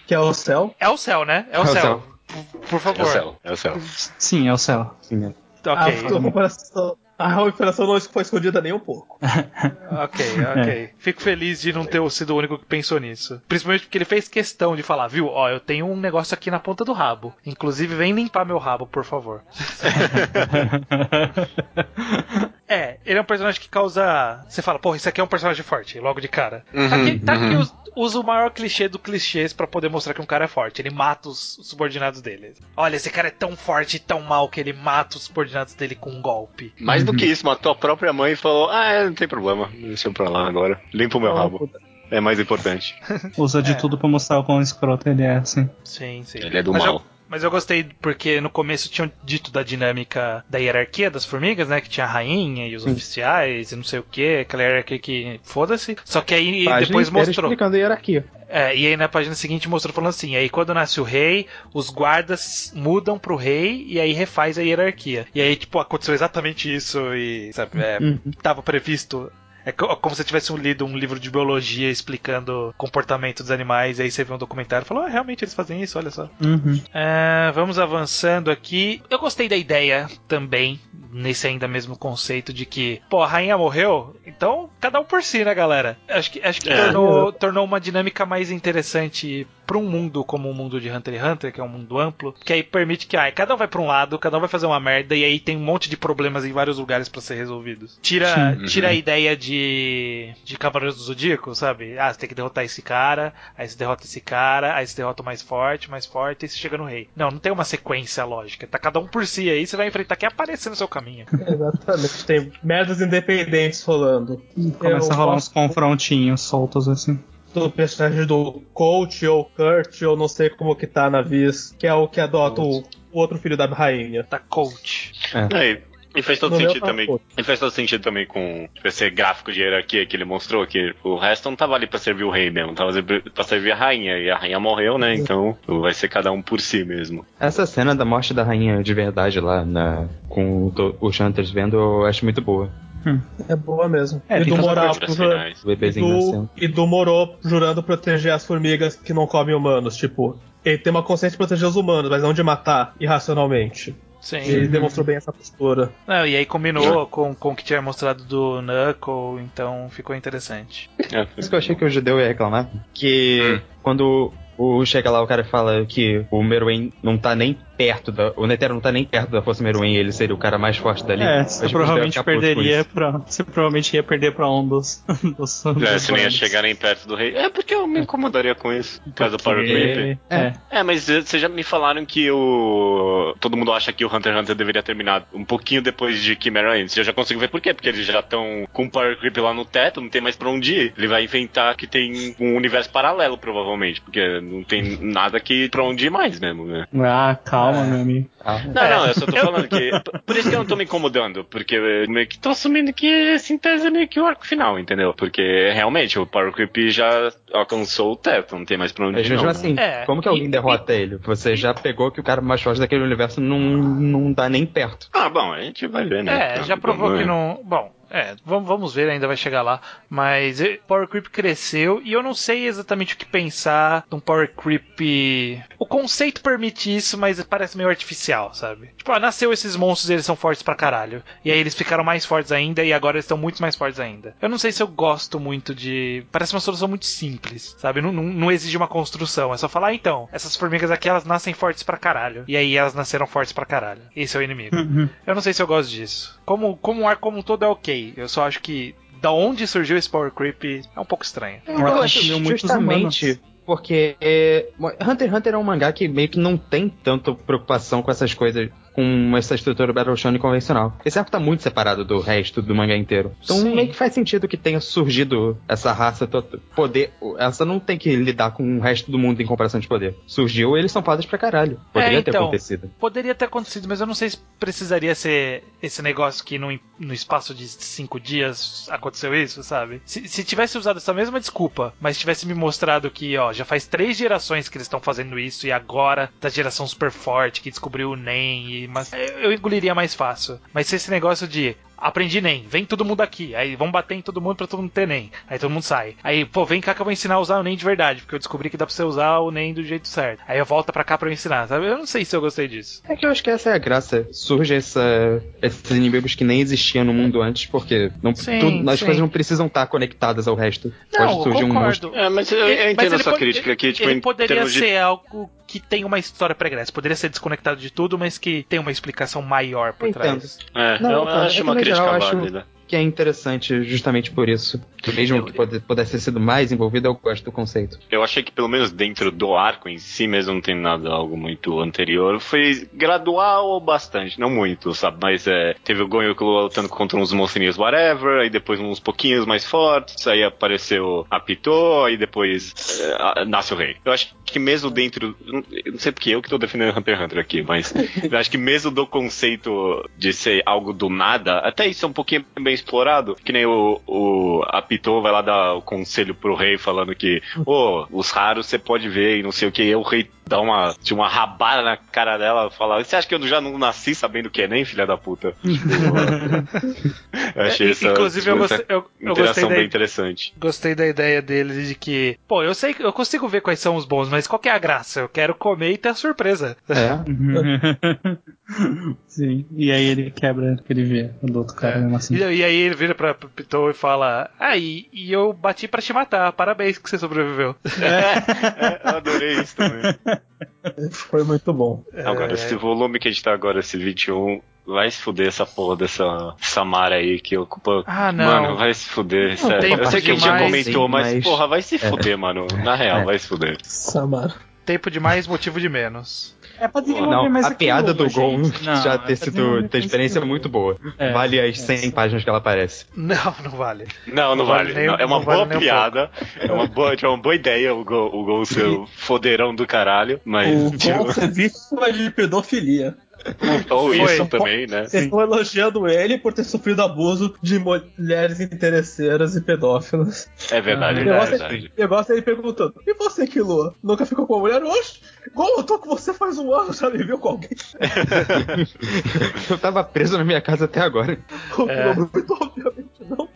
Que é o céu. É o céu, né? É o É o céu. céu. Por, por É favor. o céu, é o céu. Sim, é o céu. Sim, é. Ok, A, a comparação, a comparação não foi escondida nem um pouco. *laughs* ok, ok. Fico feliz de não ter sido o único que pensou nisso. Principalmente porque ele fez questão de falar, viu? Ó, eu tenho um negócio aqui na ponta do rabo. Inclusive, vem limpar meu rabo, por favor. *laughs* É, ele é um personagem que causa. Você fala, porra, isso aqui é um personagem forte, logo de cara. tá Uhum, que, tá que uhum. os, usa o maior clichê do clichês pra poder mostrar que um cara é forte. Ele mata os subordinados dele. Olha, esse cara é tão forte e tão mal que ele mata os subordinados dele com um golpe. Mais do que isso, matou a própria mãe e falou: Ah, é, não tem problema, deixa eu pra lá agora. Limpa o meu rabo. É mais importante. Usa de *laughs* É. tudo pra mostrar o quão escroto ele é, assim. Sim, sim. Ele é do Mas mal. eu- Mas eu gostei porque no começo tinham dito da dinâmica da hierarquia das formigas, né? Que tinha a rainha e os oficiais e não sei o que, aquela hierarquia que foda-se. Só que aí Página depois mostrou. explicando a hierarquia. É, e aí na página seguinte mostrou falando assim: aí quando nasce o rei, os guardas mudam pro rei e aí refaz a hierarquia. E aí, tipo, aconteceu exatamente isso e, sabe, é, Uhum. tava previsto. É co- como se você tivesse lido um livro de biologia explicando o comportamento dos animais, e aí você vê um documentário e falou, ah, realmente eles fazem isso, olha só. Uhum. É, vamos avançando aqui. Eu gostei da ideia também, nesse ainda mesmo conceito de que, pô, a rainha morreu, então cada um por si, né, galera? Acho que, acho que É. tornou, tornou uma dinâmica mais interessante pra um mundo como o mundo de Hunter x Hunter, que é um mundo amplo, que aí permite que ah, cada um vai pra um lado, cada um vai fazer uma merda, e aí tem um monte de problemas em vários lugares pra ser resolvidos. Tira, Sim. tira a Uhum. ideia de, de Cavaleiros do Zodíaco, sabe? Ah, você tem que derrotar esse cara, aí você derrota esse cara, aí você derrota o mais forte, mais forte, e você chega no rei. Não, não tem uma sequência lógica. Tá cada um por si aí, você vai enfrentar quem aparecer no seu caminho. *laughs* Exatamente. Tem merdas independentes rolando. Começa Eu a rolar uns confrontinhos soltos, assim. do personagem do Coach ou Kurt, ou não sei como que tá na Viz, que é o que adota o, o outro filho da rainha. Tá coach. É, e faz todo No sentido também. E faz todo sentido também com tipo, esse gráfico de hierarquia que ele mostrou, que o resto não tava ali pra servir o rei mesmo, tava pra servir a rainha. E a rainha morreu, né? Então vai ser cada um por si mesmo. Essa cena da morte da rainha de verdade lá na, com os Hunters vendo, eu acho muito boa. É boa mesmo. É, e do e nascendo. e do Moro jurando proteger as formigas que não comem humanos. Tipo, ele tem uma consciência de proteger os humanos, mas não de matar irracionalmente. Sim. Ele demonstrou bem essa postura. Não, e aí combinou com, com o que tinha mostrado do Knuckle, então ficou interessante. É, Por isso que eu achei que o judeu ia reclamar. Que Hum. quando o chega lá, o cara fala que o Meruem não tá nem perto da. O Netero não tá nem perto da força Meruem, ele seria o cara mais forte dali. É, você provavelmente perderia pra. Você provavelmente ia perder pra um dos. *laughs* dos, É, você não ia chegar nem perto do rei. É porque eu me incomodaria com isso. Por causa do Power Creep. Porque- É. É, mas eh, vocês já me falaram que o. Todo mundo acha que o Hunter x Hunter deveria terminar um pouquinho depois de Chimera Ants. Eu já consigo ver por quê. Porque eles já estão com o Power Creep lá no teto, não tem mais pra onde ir. Ele vai inventar que tem um universo paralelo, provavelmente. Porque não tem nada que pra onde ir mais mesmo, né? Ah, calma, meu amigo. Não, não, eu só tô falando que. Por isso que eu não tô me incomodando. Porque eu meio que tô assumindo que esse tese é meio que o arco final, entendeu? Porque realmente o Power Creep já alcançou o teto, não tem mais pra onde Mas ir. mesmo assim, É, como que alguém e- derrota ele? Você já pegou que o cara mais forte daquele universo não, não dá nem perto. Ah, bom, a gente vai ver, né? É, já provou que não. Bom, é, vamos, ver, ainda vai chegar lá. Mas eh, Power Creep cresceu e eu não sei exatamente o que pensar de um Power Creep. O conceito permite isso, mas parece meio artificial, sabe? Tipo, ah, nasceu esses monstros e eles são fortes pra caralho. E aí eles ficaram mais fortes ainda e agora eles estão muito mais fortes ainda. Eu não sei se eu gosto muito de. Parece uma solução muito simples, sabe? Não, não, não exige uma construção. É só falar, ah, então, essas formigas aqui elas nascem fortes pra caralho. E aí elas nasceram fortes pra caralho. Esse é o inimigo. Uhum. Eu não sei se eu gosto disso. Como, como um ar como um todo é ok. Eu só acho que da onde surgiu esse Power Creep é um pouco estranho. Eu acho justamente porque é, Hunter x Hunter é um mangá que meio que não tem tanta preocupação com essas coisas, com essa estrutura Battle Shonen convencional. Esse arco tá muito separado do resto do mangá inteiro. Então Sim. meio que faz sentido que tenha surgido essa raça toda. Poder. Essa não tem que lidar com o resto do mundo em comparação de poder. Surgiu eles são fodas pra caralho. Poderia É, ter então. acontecido. Poderia ter acontecido, mas eu não sei se precisaria ser esse negócio que no, no espaço de cinco dias aconteceu isso, sabe? Se, se tivesse usado essa mesma desculpa, mas tivesse me mostrado que, ó, já faz três gerações que eles estão fazendo isso e agora da geração super forte que descobriu o NEM, e, mas eu engoliria mais fácil. Mas se esse negócio de aprendi NEM, vem todo mundo aqui, aí vamos bater em todo mundo pra todo mundo ter NEM, aí todo mundo sai. Aí, pô, vem cá que eu vou ensinar a usar o NEM de verdade, porque eu descobri que dá pra você usar o NEM do jeito certo. Aí eu volto pra cá pra eu ensinar, sabe? Eu não sei se eu gostei disso. É que eu acho que essa é a graça. Surge essa, esses inimigos que nem existiam no mundo antes, porque não, Sim, tudo- as sim. coisas não precisam estar conectadas ao resto. Não, Pode surgir eu um monstro. concordo. É, mas eu, eu entendo a ele sua pode- crítica aqui, tipo, ele em poderia termos de ser algo que tem uma história pregressa. Poderia ser desconectado de tudo, mas que tem uma explicação maior por entendo. trás. É, Não, eu cara, é acho que uma crítica geral eu acho- válida. Que é interessante justamente por isso. Mesmo que pode- pudesse ter sido mais envolvido, eu gosto do conceito. Eu achei que pelo menos dentro do arco em si mesmo não tem nada algo muito anterior. Foi gradual bastante, não muito, sabe? Mas é, teve o Gonho lutando contra uns monstrinhos whatever, aí depois uns pouquinhos mais fortes, aí apareceu a Pitô, aí depois é, a- nasce o rei. Eu acho que mesmo dentro. eu Não sei porque eu que tô defendendo Hunter x Hunter aqui, mas *laughs* eu acho que mesmo do conceito de ser algo do nada, até isso é um pouquinho bem explorado. Que nem o, o a Pitô vai lá dar o conselho pro rei falando que, *laughs* ô, os raros você pode ver e não sei o que. E o rei dá uma, de uma rabada na cara dela e fala: Você acha que eu já não nasci sabendo o que é nem, filha da puta? Tipo, *laughs* eu achei É, essa, Inclusive, eu essa gostei, eu, eu gostei interação da bem interessante. Gostei da ideia deles de que, pô, eu sei que eu consigo ver quais são os bons, mas qual que é a graça? Eu quero comer e ter a surpresa. É. *laughs* *laughs* Sim. E aí ele quebra, ele vê o do outro cara mesmo assim. E, e aí ele vira pra Pitou e fala: Ah, e, e eu bati pra te matar, parabéns que você sobreviveu. É, eu adorei isso também. *laughs* Foi muito bom. Agora, É. esse volume que a gente tá agora, esse 21, vai se fuder essa porra dessa Samara aí que ocupa. Ah, não. Mano, vai se fuder, sério. tem Eu sei que a gente já comentou, Sim, mas, mas- porra, vai se fuder, mano. Na real, É. vai se fuder. Samara. Tempo de mais, motivo de menos. É pra desenvolver Não, mais a piada do. Gon *laughs* já é ter pra sido ter experiência muito boa. É, vale as é, 100 páginas que ela aparece. *laughs* Não, não vale. Não, não, vale. vale nem- Não, é uma boa piada. É uma boa, é uma boa ideia o Gol, o Gol ser o *laughs* fodeirão do caralho, mas. O tipo, Gon ser vítima de pedofilia. Ou Foi. isso também, né? Vocês estão elogiando ele por ter sofrido abuso de mulheres interesseiras e pedófilas. É verdade, Eu é verdade. eu gosto dele perguntando: E você, Killua? Nunca ficou com uma mulher? Oxe, Gon, eu tô com você faz um ano, já me viu com alguém? *laughs* Eu tava preso na minha casa até agora. *laughs* O É. Muito obviamente não.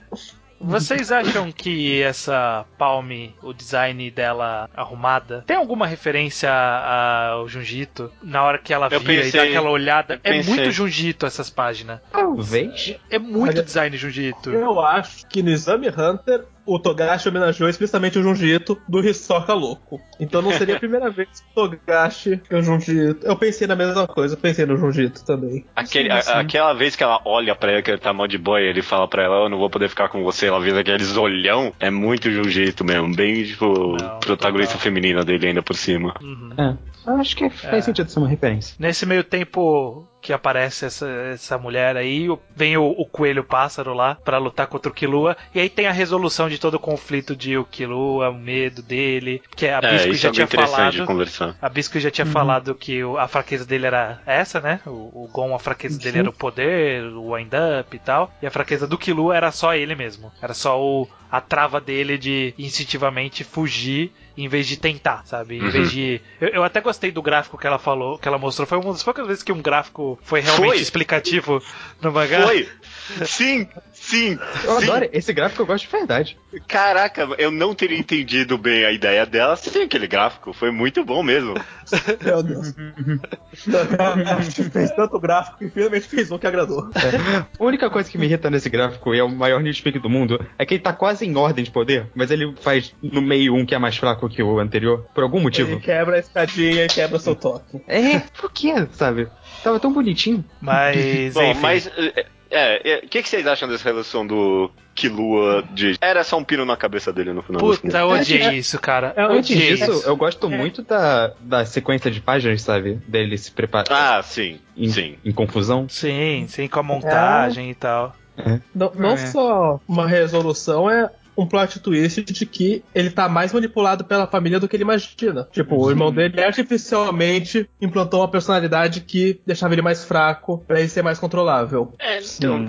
Vocês acham que essa Palme, o design dela arrumada, tem alguma referência ao Junjito? Na hora que ela Eu vira e pensei- dá aquela olhada. É muito Junjito essas páginas. Talvez. É muito Olha- design Junjito. Eu acho que no Exame Hunter, o Togashi homenageou explicitamente o Junji Ito do Hisoka Louco. Então não seria a primeira vez que o Togashi e o Junji Ito... Eu pensei na mesma coisa, eu pensei no Junji Ito também. Aquele, Sim, sim. a- aquela vez que ela olha pra ele, que ele tá mal de boy, ele fala pra ela, eu não vou poder ficar com você, ela vira aqueles olhão, é muito Jiu-Jitsu mesmo, bem, tipo, Não, protagonista feminina dele ainda por cima. Uhum. É. Eu acho que faz É. sentido ser uma referência. Nesse meio tempo que aparece essa, essa mulher aí, vem o, o coelho pássaro lá pra lutar contra o Killua, e aí tem a resolução de todo o conflito de o Killua, o medo dele, que a É, Biscuit isso já é tinha falado. conversar. A Biscuit já Uhum. tinha falado que o- a fraqueza dele era essa, né? O, o Gon, a fraqueza dele era o poder, o wind-up e tal. E a fraqueza do Killua era só ele mesmo. Era só o, a trava dele de instintivamente fugir em vez de tentar, sabe? Em Uhum. vez de. Eu, eu até gostei do gráfico que ela falou, que ela mostrou. Foi uma das poucas vezes que um gráfico foi realmente Foi. explicativo no mangá. Foi! *laughs* Sim! Sim! Eu sim. adoro. Esse gráfico eu gosto de verdade. Caraca, eu não teria entendido bem a ideia dela sem aquele gráfico. Foi muito bom mesmo. Meu Deus. Fez tanto gráfico que finalmente fez um que agradou. A única coisa que me irrita nesse gráfico e é o maior nitpick do mundo é que ele tá quase em ordem de poder, mas ele faz no meio um que é mais fraco que o anterior, por algum motivo. Ele quebra a escadinha e quebra seu toque. É, por quê, sabe? Tava tão bonitinho. Mas. Bom, enfim. mas. É, é, o que, que vocês acham dessa relação do Killua de. Era só um pino na cabeça dele no final Puta, eu É, odiei é- isso, cara. é- Eu Antes odiei disso, isso. eu gosto muito da, da sequência de páginas, sabe? Dele se preparar Ah, sim. em, Sim. em confusão. Sim, sim, com a montagem e tal. Não, não É. só uma resolução, é um plot twist de que ele tá mais manipulado pela família do que ele imagina. Tipo, o irmão dele artificialmente implantou uma personalidade que deixava ele mais fraco pra ele ser mais controlável. É, então.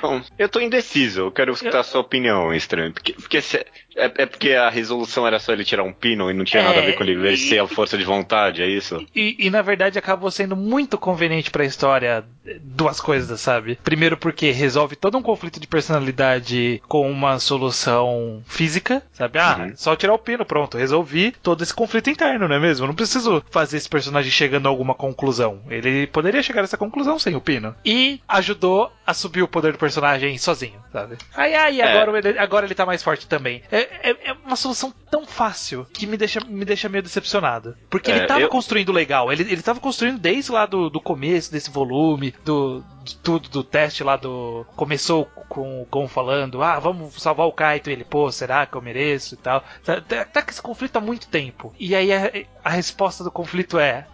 Bom, eu tô indeciso, eu quero escutar a sua opinião, estranho. Porque, porque se- é, é porque a resolução era só ele tirar um pino e não tinha É, nada a ver com ele e- exercer a força de vontade, é isso? E, e, na verdade acabou sendo muito conveniente pra história eh, duas coisas, sabe? Primeiro porque resolve todo um conflito de personalidade com uma solução física, sabe? Ah, Uhum. só tirar o pino, pronto, resolvi todo esse conflito interno, não é mesmo? Eu não preciso fazer esse personagem chegando a alguma conclusão. Ele poderia chegar a essa conclusão sem o pino. E ajudou a subir o poder do personagem sozinho, sabe? Aí, aí, É. agora, ele, agora ele tá mais forte também. Eu, é, é uma solução tão fácil que me deixa, me deixa meio decepcionado. Porque É, ele tava eu- construindo legal, ele, ele tava construindo desde lá do, do começo desse volume, do, de tudo, do teste lá do. Começou com o Gon falando, ah, vamos salvar o Kaito, e ele, pô, será que eu mereço e tal. Tá, tá, tá com esse conflito há muito tempo. E aí a, a resposta do conflito é.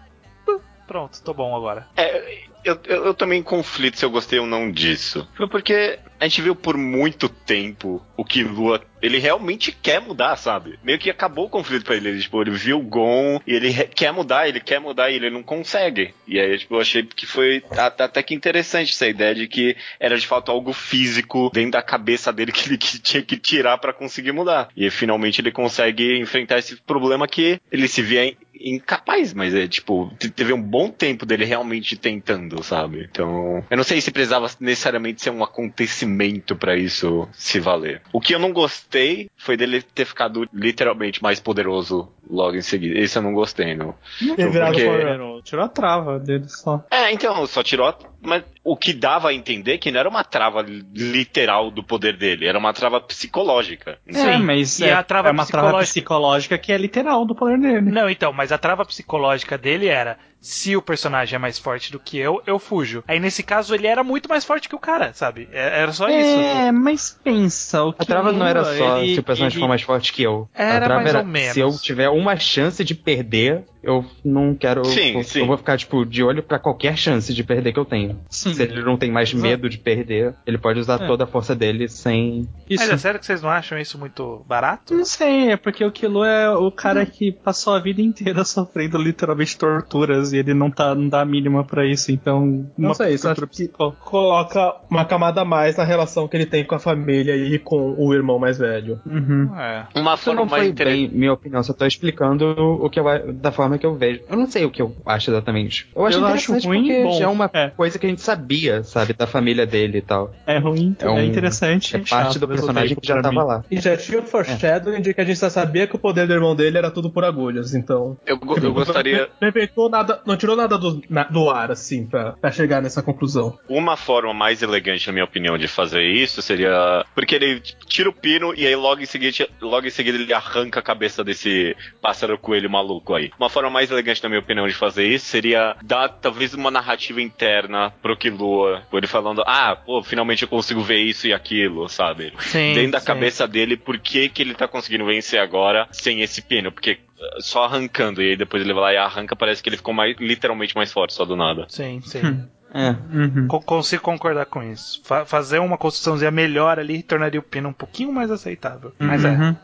"Pô, Pronto, tô bom agora. É, eu, eu, eu também conflito se eu gostei ou não disso. Foi porque a gente viu por muito tempo o que Lua. Ele realmente quer mudar, sabe? Meio que acabou o conflito pra ele. Ele, tipo, ele viu o Gon e ele quer mudar, ele quer mudar e ele não consegue. E aí, tipo, eu achei que foi até que interessante essa ideia de que era de fato algo físico dentro da cabeça dele *laughs* que ele tinha que tirar pra conseguir mudar. E aí, finalmente ele consegue enfrentar esse problema que ele se via incapaz, mas é tipo, te- teve um bom tempo dele realmente tentando, sabe? Então, eu não sei se precisava necessariamente ser um acontecimento pra isso se valer. O que eu não gostei foi dele ter ficado literalmente mais poderoso logo em seguida. Esse eu não gostei, não. Ter virado Porque- tirou a trava dele só. É, então, só tirou. a- Mas o que dava a entender que não era uma trava literal do poder dele, era uma trava psicológica. É, mas e é, a trava é uma trava psicológica- psicológica que é literal do poder dele. Não, então, mas a trava psicológica dele era: se o personagem é mais forte do que eu, eu fujo. Aí nesse caso ele era muito mais forte que o cara, sabe? É- Era só isso. É, mas pensa, o que A trava não era só ele- se o personagem ele- for mais forte que eu. Era a trava mais era ou menos. se eu tiver uma chance de perder, eu não quero. Sim, eu, sim. eu vou ficar, tipo, de olho pra qualquer chance de perder que eu tenho. Sim. Se ele não tem mais Exato. medo de perder, ele pode usar É. toda a força dele sem. Isso. Mas é sério que vocês não acham isso muito barato? Não sei, é porque o Kilo é o cara que passou a vida inteira *laughs* sofrendo literalmente torturas e ele não, tá, não dá a mínima pra isso, então. Não sei, isso acho que coloca uma camada a mais na relação que ele tem com a família e com o irmão mais velho. Uhum. É. Uma Isso forma não mais bem minha opinião, só tô explicando o que eu, a- da forma que eu vejo. Eu não sei o que eu acho exatamente. Eu acho Eu acho ruim, porque bom. já é uma É. coisa que a gente sabia, sabe, da família dele e tal. É ruim, é, É um- interessante. É parte do personagem que já tava lá. E já tinha o foreshadowing de que a gente já sabia que o poder do irmão dele era tudo por agulhas, então. Eu, eu gostaria. Não inventou nada, não tirou nada do, na- do ar, assim, pra, pra chegar nessa conclusão. Uma forma mais elegante, na minha opinião, de fazer isso seria. Porque ele tira o pino e aí logo em seguida, logo em seguida ele arranca a cabeça desse pássaro coelho maluco aí. Uma forma mais elegante, na minha opinião, de fazer isso seria dar talvez uma narrativa interna pro Killua. Ele falando, ah, pô, finalmente eu consigo ver isso e aquilo, sabe? Sim. Dentro da sim. cabeça dele, por que, que ele tá conseguindo vencer agora sem esse pino? Porque uh, só arrancando, e aí depois ele vai lá e arranca, parece que ele ficou mais, literalmente mais forte só do nada. Sim, sim. É. Uhum. Co- Consigo concordar com isso. Fa- fazer uma construçãozinha melhor ali tornaria o pino um pouquinho mais aceitável. Mas é. Uhum.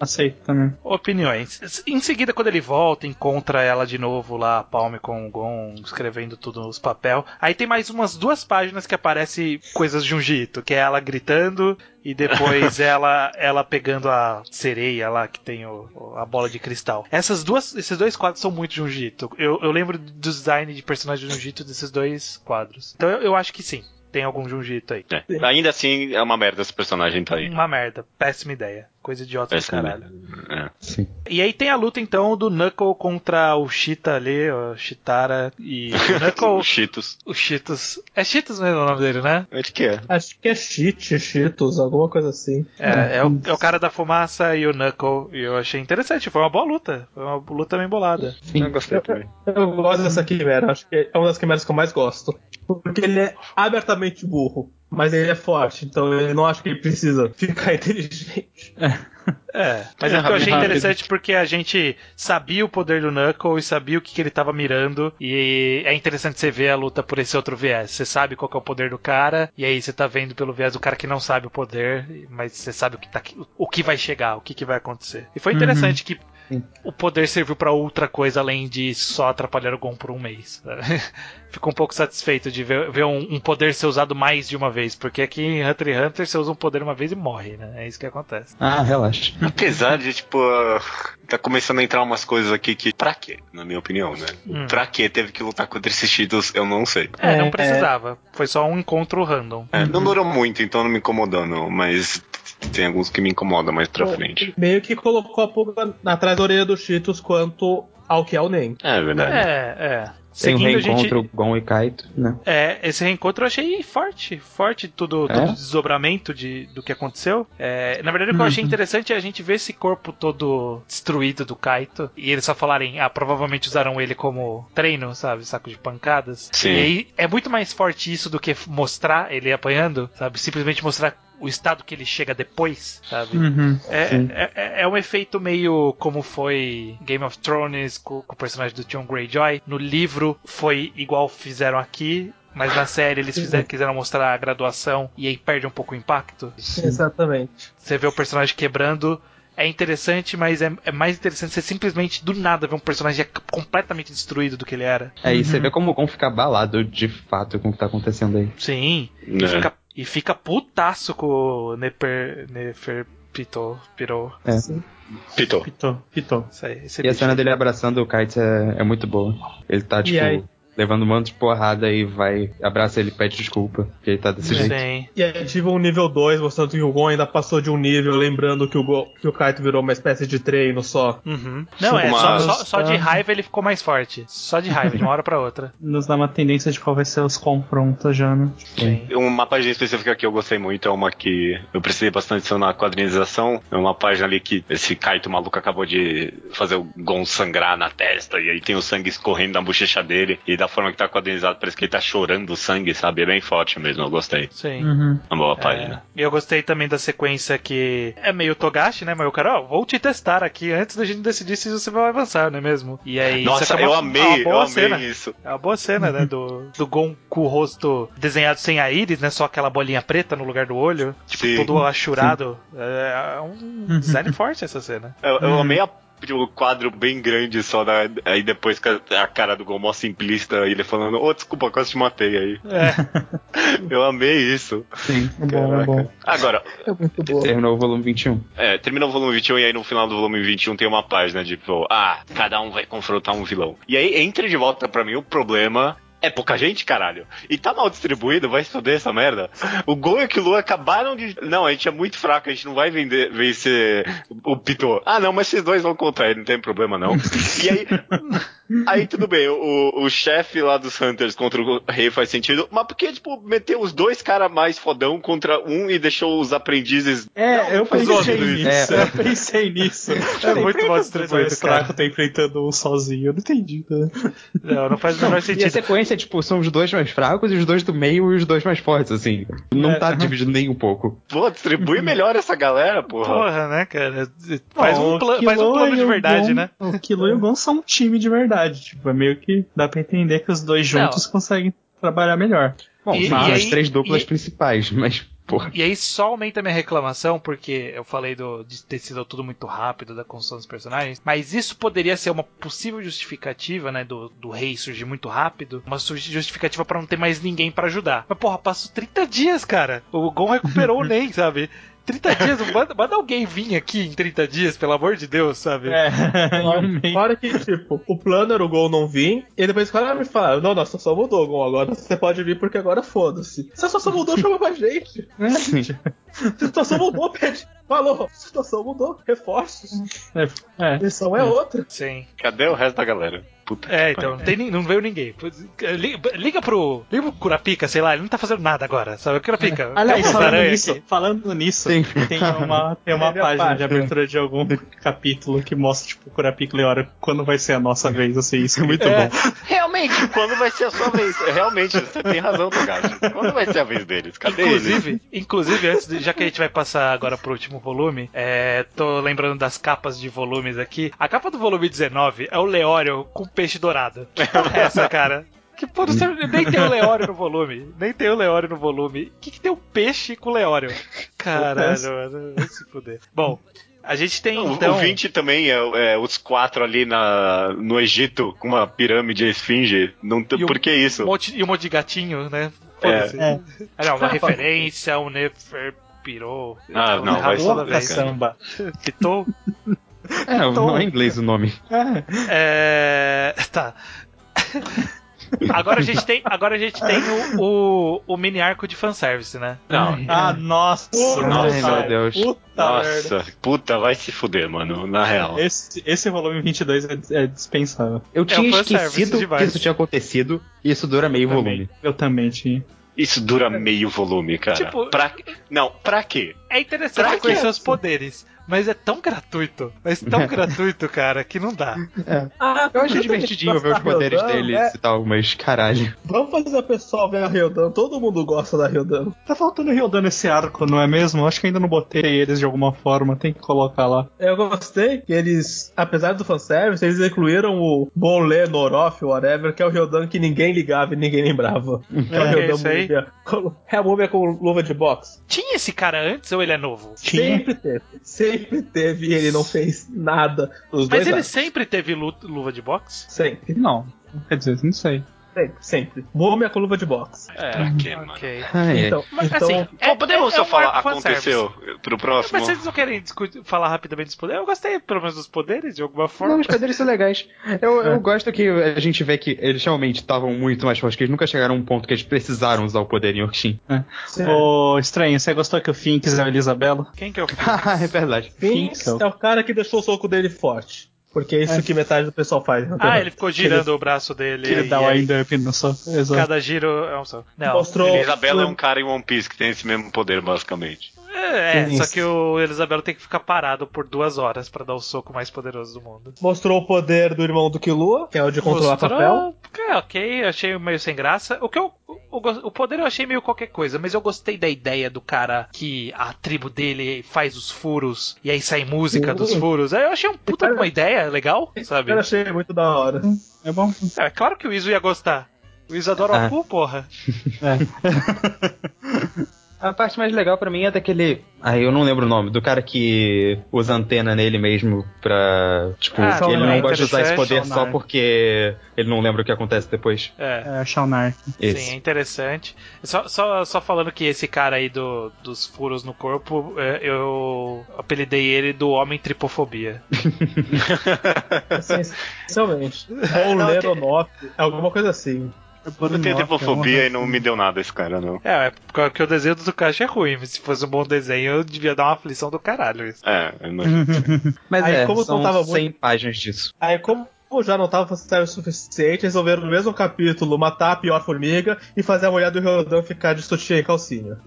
Aceito também. Opiniões. Em seguida, quando ele volta, encontra ela de novo lá, a Palme com o Gon, escrevendo tudo nos papel. Aí tem mais umas duas páginas que aparece coisas de Junjito, que é ela gritando e depois *laughs* ela ela pegando a sereia lá que tem o, a bola de cristal. Essas duas, esses dois quadros são muito Junjito. Eu, eu lembro do design de personagem de desses dois quadros. Então eu, eu acho que sim. Tem algum Junjito aí. É. Ainda assim, é uma merda esse personagem tá aí. Uma merda. Péssima ideia. Coisa idiota do Péssima caralho. É. Sim. E aí tem a luta então do Knuckle contra o Cheetah ali, o Chitara e *laughs* o Knuckle, Os Cheetos. o Cheetos. É Cheetos mesmo o nome dele, né? Acho que é. Acho que é cheat, cheetos, alguma coisa assim. É, é o, é o cara da fumaça e o Knuckle. E eu achei interessante, foi uma boa luta. Foi uma luta bem bolada. Eu gostei também. Eu gosto dessa quimera, acho que é uma das quimeras que eu mais gosto. Porque ele é abertamente burro, mas ele é forte, então eu não acho que ele precisa ficar *laughs* inteligente. É, mas é, É o que eu achei rápido. interessante porque a gente sabia o poder do Knuckle e sabia o que, que ele tava mirando. E é interessante você ver a luta por esse outro viés. Você sabe qual que é o poder do cara, e aí você tá vendo pelo viés do cara que não sabe o poder, mas você sabe o que, tá, o que vai chegar, o que, que vai acontecer. E foi interessante que Sim. o poder serviu pra outra coisa além de só atrapalhar o Gon por um mês. *laughs* Fico um pouco satisfeito de ver, ver um, um poder ser usado mais de uma vez, porque aqui em Hunter x Hunter você usa um poder uma vez e morre, né? É isso que acontece. Ah, relaxa. *laughs* Apesar de, tipo, uh, tá começando a entrar umas coisas aqui que. Pra quê? Na minha opinião, né? Hum. Pra que teve que lutar contra esses Cheetos, eu não sei. É, não É, precisava. Foi só um encontro random. É, Não durou muito, então não me incomodou, não. Mas tem alguns que me incomodam mais pra frente. Meio que colocou a pulga atrás da orelha dos Cheetos quanto ao que é o Nen. É verdade. É, é. Tem um seguindo a gente. reencontro Gon e Kaito, né? É, esse reencontro eu achei forte, forte tudo, todo É? o desdobramento de, do que aconteceu. É, na verdade, o que eu achei interessante é a gente ver esse corpo todo destruído do Kaito e eles só falarem, ah, provavelmente usaram ele como treino, sabe, saco de pancadas. Sim. E aí é muito mais forte isso do que mostrar ele apanhando, sabe, simplesmente mostrar o estado que ele chega depois, sabe? Uhum. É, Sim. é, é- é um efeito meio como foi Game of Thrones com, com o personagem do John Greyjoy. No livro foi igual fizeram aqui. Mas na série eles fizeram, quiseram mostrar a graduação e aí perde um pouco o impacto. Exatamente. Você vê o personagem quebrando, é interessante, mas é, é mais interessante você simplesmente do nada ver um personagem completamente destruído do que ele era. É, e você vê como o Gon fica abalado de fato com o que tá acontecendo aí. Sim, e, É. fica, e fica putaço com o Nefer, Neferpito, Pirou. É. Pitou. Pitou, pitou. Isso aí, esse E a cena dele abraçando o Kaito é, é muito boa. Ele tá, tipo, aí? Levando um monte de porrada e vai, abraça ele e pede desculpa, porque ele tá desse jeito. Sim. E aí tive um nível 2, mostrando que o Gon ainda passou de um nível, lembrando que o, Gon, que o Kaito virou uma espécie de treino só. Uhum. Não, é, só, só, só de raiva ele ficou mais forte. Só de raiva, de uma hora pra outra. *laughs* Nos dá uma tendência de qual vai ser os confrontos já, né? Sim. Uma página específica que eu gostei muito é uma que eu precisei bastante atenção na quadrinização. É uma página ali que esse Kaito maluco acabou de fazer o Gon sangrar na testa e aí tem o sangue escorrendo na bochecha dele e da forma que tá quadrinizado parece que ele tá chorando o sangue, sabe? É bem forte mesmo, eu gostei. Sim. Uhum. Uma boa É, página. E eu gostei também da sequência que é meio Togashi, né? Mas o cara, ó, vou te testar aqui antes da gente decidir se você vai avançar, não é mesmo? E aí, Nossa, isso é eu amei, uma eu boa amei cena. isso. É uma boa cena, né? Do, *laughs* do Gon com o rosto desenhado sem a íris, né? Só aquela bolinha preta no lugar do olho. Tipo, Sim. todo achurado. É um design forte essa cena. Eu, eu amei a- o quadro bem grande só da, aí depois que a, a cara do Gon mó simplista ele falando, ô desculpa, quase te matei aí. É. *laughs* Eu amei isso. Sim. É bom, é bom. Agora, É muito boa. Terminou o volume 21. É, termina o volume 21 e aí no final do volume 21 tem uma página de, tipo, ah, cada um vai confrontar um vilão. E aí entra de volta pra mim o problema. É pouca gente, caralho. E tá mal distribuído, vai estudar essa merda. O Gon e o Killua acabaram de. Não, a gente é muito fraco, a gente não vai vender, vencer o Pitou. Ah, não, mas esses dois vão contra ele, não tem problema não. *laughs* e aí. Aí tudo bem, o, o chefe lá dos Hunters contra o rei faz sentido, mas por que, tipo, meteu os dois caras mais fodão contra um e deixou os aprendizes. É, eu faz pensei sentido nisso. isso. Eu pensei nisso. *laughs* É muito mal O distribuído, mais cara. fraco tá enfrentando um sozinho. Eu não entendi. Né? Não, não faz o menor E a sentido. sequência, tipo, são os dois mais fracos e os dois do meio e os dois mais fortes, assim. Não É. tá dividido nem um pouco. Pô, distribui melhor essa galera, porra. Porra, né, cara? Faz Bom, um, o faz um plano de o verdade, Gon- né? O Kilo e o Gon são um time de verdade. Tipo, é meio que dá pra entender que os dois juntos conseguem trabalhar melhor. Bom, E- são e as aí- três duplas e- principais, mas, porra. E aí só aumenta a minha reclamação, porque eu falei do, de ter sido tudo muito rápido da construção dos personagens, mas isso poderia ser uma possível justificativa, né, do, do rei surgir muito rápido, uma justificativa pra não ter mais ninguém pra ajudar. Mas porra, passou 30 dias, cara. O Gon recuperou o *laughs* Nen, sabe? 30 dias, manda, manda alguém vir aqui em 30 dias, pelo amor de Deus, sabe? É. Fora que, tipo, o plano era o Gon não vir, e depois o cara me fala, não, nossa, só mudou, Gon, agora você pode vir porque agora foda-se. Se a situação mudou, *laughs* chama pra gente. Sim. *laughs* *laughs* Situação mudou, pede. Falou, a situação mudou, reforços. É, é. A missão é outra. Sim. Cadê o resto da galera? Puta É, então, não, tem, não veio ninguém. Liga, liga pro. Liga pro Curapica, sei lá, ele não tá fazendo nada agora, sabe? Curapica. Aliás, tem umas falando nisso, aqui. falando nisso, Sim. tem uma, tem uma é página parte, de abertura de algum capítulo que mostra, tipo, o Curapica e Leora quando vai ser a nossa vez, assim, isso é muito É. bom. Realmente, quando vai ser a sua vez? Realmente, você tem razão, Togashi. Quando vai ser a vez deles? Cadê eles? Inclusive, inclusive, antes de, já que a gente vai passar agora pro último volume, é, tô lembrando das capas de volumes aqui. A capa do volume 19 é o Leório com peixe dourado. Que porra é essa, cara? Que porra, você- nem tem o Leório no volume. Nem tem o Leório no volume. O que, que tem o peixe com o Leório? Caralho, mano. Vai se fuder. Bom, a gente tem O- então. O 20 também é, é os quatro ali na, no Egito com uma pirâmide esfinge. Não, tem- E por que isso? Um monte, e um monte de gatinho, né? Foda-se. É. Ah, não, uma referência, um Nefer pirou. Ah, não, vai ser- vez. Samba. Pitou. *laughs* É, não é inglês o nome. É. É. Tá. Agora a gente tem, agora a gente tem o, o, o mini arco de fanservice, né? Não. Ah, nossa. Ai, meu Deus. Puta merda. Nossa, puta, vai se fuder, mano, na real. Esse, esse volume 22 é, é dispensável. Eu tinha fanservice esquecido que isso tinha acontecido e isso dura meio volume. Eu também tinha. Isso dura meio volume, cara. Tipo- pra... Não, pra quê? É interessante Pra conhecer quê? os poderes, mas é tão gratuito, mas tão *laughs* gratuito, cara, que não dá. Ah, Eu acho divertidinho ver os poderes deles É, e tal, mas caralho. vamos fazer o pessoal ver a Ryodan. Todo mundo gosta da Ryodan. Tá faltando Ryodan nesse arco, não é mesmo? Acho que ainda não botei eles de alguma forma, tem que colocar lá. Eu gostei que eles, apesar do fanservice, eles incluíram o Bolé, Noroff, whatever, que é o Ryodan que ninguém ligava e ninguém lembrava. *laughs* Que é, o É, Ryodan isso aí. múmia. É a múmia com luva de boxe. Tinha esse cara antes ou ele é novo? Tinha. Sempre teve. Sempre teve e ele não fez nada. Os Mas dois ele anos. sempre teve lu- luva de boxe? Sempre, Não, quer dizer, não sei. Sempre, sempre. Múmia com luva de boxe. É, Pra quê, mano? ok. Ai, Então, Mas então assim, é- podemos é só um falar, aconteceu pro próximo? Mas vocês não querem discutir- falar rapidamente dos poderes? Eu gostei pelo menos dos poderes, de alguma Não, forma. os poderes são legais. Eu, eu gosto que a gente vê que eles realmente estavam muito mais fortes, que eles nunca chegaram a um ponto que eles precisaram usar o poder em Yorkshin. Ô, estranho, você gostou que o Finks é a Isabela? Quem que eu *laughs* Ah, é verdade. Finks Finkel. é o cara que deixou o soco dele forte. Porque é isso que metade do pessoal faz. Ah, Terra. ele ficou girando o braço dele. Que ele e dá o aí, wind-up no só. Exato. Cada giro é um só. Não. Mostrou. Isabela é um cara em One Piece que tem esse mesmo poder, basicamente. É, é, só que o Elisabelo tem que ficar parado por duas horas pra dar o soco mais poderoso do mundo. Mostrou o poder do irmão do Killua, que é o de controlar Mostrou- papel. É, ok, achei meio sem graça. O que eu. O, o poder eu achei meio qualquer coisa, mas eu gostei da ideia do cara que a tribo dele faz os furos e aí sai música dos Uhum. furos. Aí eu achei um puta uma ideia legal, sabe? Eu achei muito da hora. É bom. É claro que o Iso ia gostar. O Iso adora o Ah. Apu, porra. *laughs* *laughs* A parte mais legal pra mim é daquele. Ai, eu não lembro o nome. Do cara que usa antena nele mesmo pra. Tipo, Ah, ele não gosta de usar esse poder só porque ele não lembra o que acontece depois. É. É, Shaunark. Sim, é interessante. Só, só, só falando que esse cara aí do, dos furos no corpo, é, eu apelidei ele do Homem Tripofobia. *laughs* *laughs* Essencialmente. Ou Leronoff, alguma coisa assim. Eu tenho tripofobia e não me deu nada esse cara, não. É, é porque o desenho do Tukashi é ruim, mas se fosse um bom desenho, eu devia dar uma aflição do caralho isso. É, eu imagino. *laughs* Mas Aí, é, como são não tava 100 páginas disso. Aí, como já não tava fazendo o suficiente, resolveram no mesmo capítulo matar a pior formiga e fazer a mulher do Ryodan ficar de sutiã e calcinha. *laughs*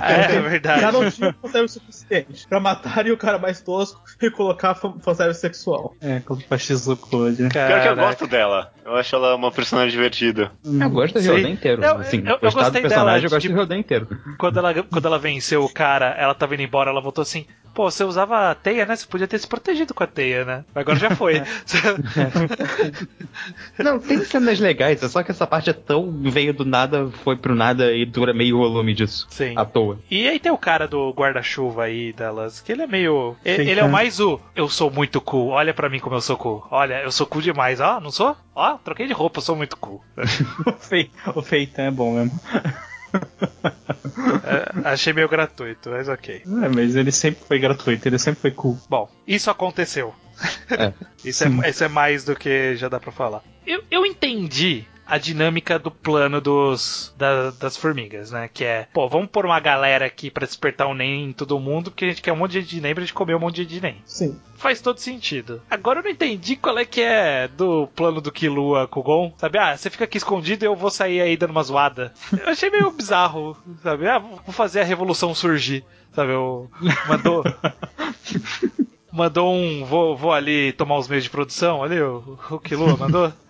É, é verdade. Já não tinha fanservice suficiente pra matarem o cara mais tosco e colocar fan- fanservice sexual. É, com o Shizuko ali. Pior que eu gosto dela. Eu acho ela uma personagem divertida. Eu gosto do. Ryodan inteiro. Eu- assim, eu- eu gostei do personagem, dela, eu gosto tipo- do Ryodan inteiro. Quando ela, quando ela venceu o cara, ela tava indo embora, ela voltou assim: pô, você usava a teia, né? Você podia ter se protegido com a teia, né? Agora já foi. *laughs* *laughs* *laughs* Não, tem cenas legais, é só que essa parte é tão veio do nada, foi pro nada e dura meio volume disso. Sim. À toa. E aí tem o cara do guarda-chuva aí delas, que ele é meio. Sim, ele é o cara. mais o. Eu sou muito cool, olha pra mim como eu sou cool. Olha, eu sou cool demais. Ó, não sou? Ó, troquei de roupa, eu sou muito cool. *laughs* O, fei, o Feitan é bom mesmo. *laughs* É, achei meio gratuito, mas ok. É, mas ele sempre foi gratuito, ele sempre foi cool. Bom, isso aconteceu. É. *laughs* isso, é, isso é mais do que já dá pra falar. Eu, eu entendi a dinâmica do plano dos da- das formigas, né? Que é, pô, vamos pôr uma galera aqui pra despertar o NEM em todo mundo, porque a gente quer um monte de NEM pra gente comer um monte de NEM. Sim. Faz todo sentido. Agora eu não entendi qual é que é do plano do Killua com o Gon. Sabe, ah, você fica aqui escondido e eu vou sair aí dando uma zoada. Eu achei meio *laughs* bizarro, sabe? Ah, vou fazer a revolução surgir. Sabe, eu mandou. *laughs* Mandou um. Vou, vou ali tomar os meios de produção ali, o, o Killua mandou? *laughs*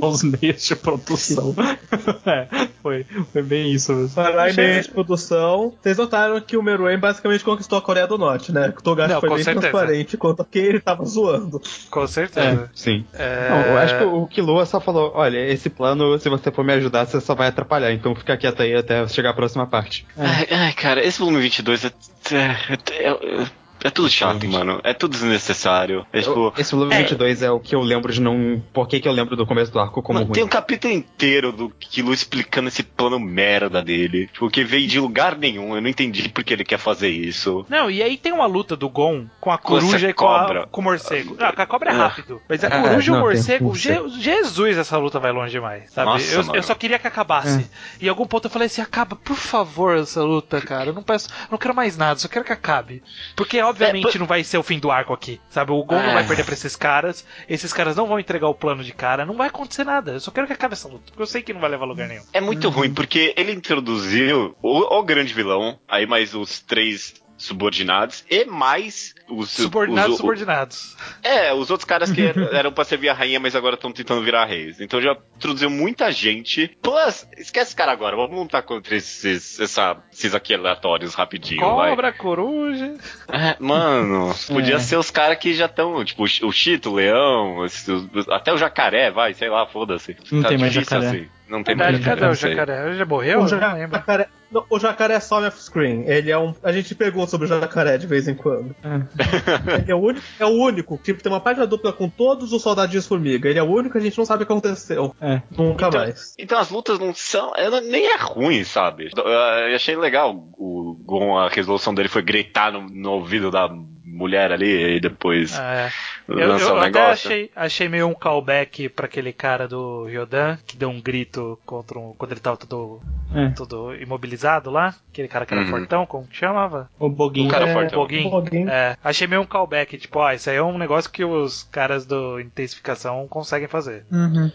Os meios de produção. *laughs* é, foi, foi bem isso mesmo. Falar em meio de produção, vocês notaram que o Meruem basicamente conquistou a Coreia do Norte, né? Que o Togashi Não, foi bem certeza. transparente quanto a quem ele tava zoando. Com certeza. Sim. É... Não, eu acho que o Killua só falou: olha, esse plano, se você for me ajudar, você só vai atrapalhar, então fica quieto aí até chegar a próxima parte. Ai, ai, cara, esse volume 22 é. é- é- é- É tudo chato, mano. É tudo desnecessário. É tipo. Esse volume É. 22 é o que eu lembro de não. Por que, que eu lembro do começo do arco como Mano, ruim? tem um capítulo inteiro do Kilo explicando esse plano merda dele. Tipo, que veio de lugar nenhum. Eu não entendi por que ele quer fazer isso. Não, e aí tem uma luta do Gon com a Com coruja e com, a- cobra. com o morcego. Ah, com a cobra é É. rápido. Mas a É, coruja e o morcego, Je- Jesus, essa luta vai longe demais, sabe? Nossa, eu, eu só queria que acabasse. E em algum ponto eu falei assim: acaba, por favor, essa luta, cara. Eu não peço, eu não quero mais nada, só quero que acabe. Porque obviamente É, por- não vai ser o fim do arco aqui, sabe? O Gon não É. vai perder pra esses caras, esses caras não vão entregar o plano de cara, não vai acontecer nada. Eu só quero que acabe essa luta, porque eu sei que não vai levar a lugar nenhum. É muito ruim, porque ele introduziu o, o grande vilão, aí mais os três subordinados, e mais os. Subordinados, os- o- subordinados. É, os outros caras que *laughs* eram, pra servir a rainha, mas agora estão tentando virar reis. Então já introduziu muita gente. Plus, esquece esse cara agora, vamos lutar contra esses, essa, esses aqui aleatórios rapidinho, vai. Cobra, coruja. É, mano, *laughs* podia É. ser os caras que já estão, tipo, o Chito, o Leão, os- até o jacaré, vai, sei lá, foda-se. Não tem mais jacaré. assim. Não tem Verdade, mais cadê jacaré. o não sei. jacaré? Ele já morreu? O Eu não lembro. jacaré, não, o jacaré é só off-screen. Ele é um. A gente pergunta sobre o jacaré de vez em quando. Ele é o único. É o único. Tipo, tem uma página dupla com todos os soldadinhos formiga. Ele é o único que a gente não sabe o que aconteceu. É. Nunca Então- mais. Então as lutas não são. ela nem é ruim, sabe? Eu achei legal o Gon, a resolução dele foi gritar no, no ouvido da mulher ali e depois Ah, é. Eu, eu até achei, achei meio um callback pra aquele cara do Ryodan, que deu um grito contra um, quando ele tava todo, É. todo imobilizado lá. Aquele cara que era Uhum. fortão, como que chamava? O Boguinho. O cara É, fortão. Boguin. Boguin. É, achei meio um callback, tipo, ó, isso aí é um negócio que os caras do Intensificação conseguem fazer. Uhum.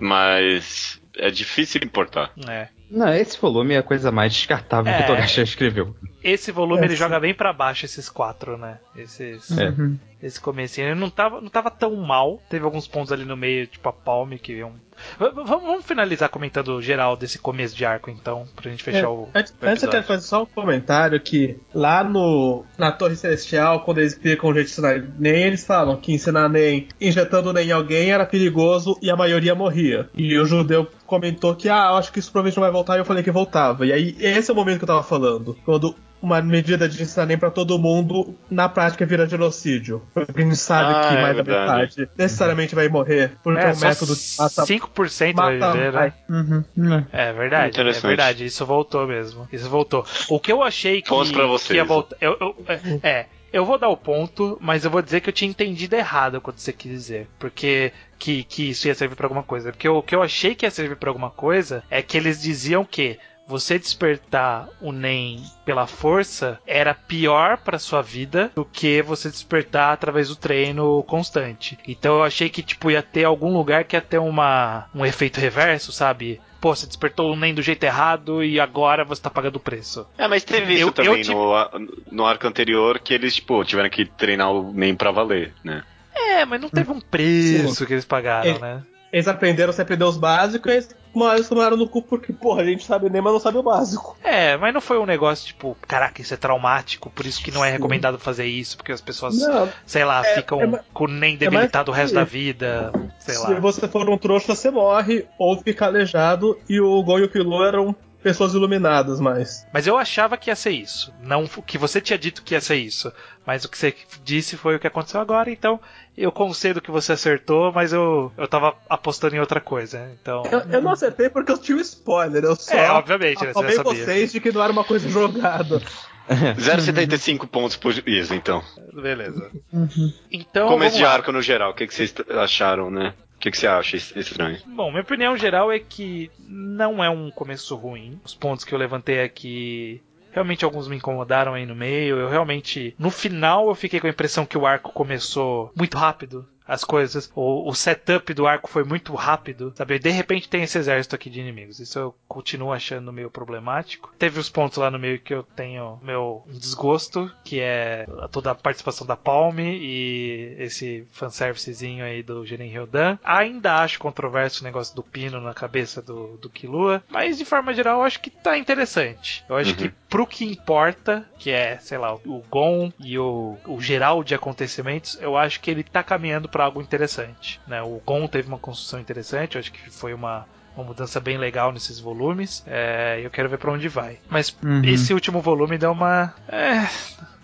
Mas é difícil importar. É. Não, esse volume é a coisa mais descartável É. que o Togashi escreveu. Esse volume É, ele sim. joga bem pra baixo esses quatro, né? Esses, É. Uhum. esse comecinho. Ele não tava, não tava tão mal. Teve alguns pontos ali no meio, tipo a Palme, que é um. V- v- Vamos finalizar comentando geral desse começo de arco, então, pra gente fechar É, o. Antes, o antes eu quero fazer só um comentário que lá no na Torre Celestial, quando eles explicam o jeito de ensinar NEM, eles falam que ensinar NEM injetando NEM em alguém era perigoso e a maioria morria. E o judeu comentou que, ah, eu acho que isso provavelmente não vai voltar, e eu falei que voltava. E aí, esse é o momento que eu tava falando. Quando uma medida de ensinar NEM pra todo mundo, na prática vira genocídio. Porque a gente sabe Ah, que é mais da verdade. metade necessariamente vai morrer. Porque É, o só método mata, 5% vai mata viver, vai. né? Uhum. É. É verdade, é verdade. Isso voltou mesmo. Isso voltou. O que eu achei que, Pontos pra vocês. que ia voltar. Eu, eu- é, é, eu vou dar o ponto, mas eu vou dizer que eu tinha entendido errado quando você quis dizer. Porque que, que isso ia servir pra alguma coisa. Porque o que eu achei que ia servir pra alguma coisa é que eles diziam que você despertar o NEM pela força era pior pra sua vida do que você despertar através do treino constante. Então eu achei que tipo ia ter algum lugar que ia ter uma um efeito reverso, sabe? Pô, você despertou o NEM do jeito errado e agora você tá pagando o preço. É, mas teve isso Eu- eu também no, no arco anterior que eles, tipo, tiveram que treinar o NEM pra valer, né? É, mas não teve um preço Sim. que eles pagaram, É. né? Eles aprenderam a aprender os básicos e eles, vez tomaram no cu porque, porra, a gente sabe nem, mas não sabe o básico. É, mas não foi um negócio tipo, caraca, isso é traumático, por isso que não é recomendado fazer isso, porque as pessoas, Não, sei lá, É, ficam é com NEM mais debilitado o resto da vida, sei se lá. você for um trouxa, você morre ou fica aleijado e o Gon e o Killua eram pessoas iluminadas, mas... Mas eu achava que ia ser isso. Não o que você tinha dito que ia ser isso. Mas o que você disse foi o que aconteceu agora, então eu concedo que você acertou, mas eu, eu tava apostando em outra coisa. Então. Eu, eu não acertei porque eu tinha um spoiler, eu só É, obviamente, né? Você vocês de que não era uma coisa jogada. *laughs* 0,75 pontos por isso, então. Beleza. Uhum. Então. Começo de arco no geral, o que, que vocês acharam, né? O que, que você acha es- estranho? Bom, minha opinião geral é que não é um começo ruim. Os pontos que eu levantei aqui. Realmente alguns me incomodaram aí no meio. Eu realmente. No final eu fiquei com a impressão que o arco começou muito rápido. As coisas. O, o setup do arco foi muito rápido. Sabe? De repente tem esse exército aqui de inimigos. Isso eu continuo achando meio problemático. Teve os pontos lá no meio que eu tenho meu desgosto. Que é toda a participação da Palme e esse fanservicezinho aí do Jiren Ryodan. Ainda acho controverso o negócio do pino na cabeça do, do Killua, mas de forma geral eu acho que tá interessante. Eu acho Uhum. que pro que importa, que é, sei lá, o Gon e o, o geral de acontecimentos, eu acho que ele tá caminhando pra algo interessante. Né? O Gon teve uma construção interessante, eu acho que foi uma. Uma mudança bem legal nesses volumes. É, eu quero ver pra onde vai. Mas Uhum. esse último volume deu uma. É,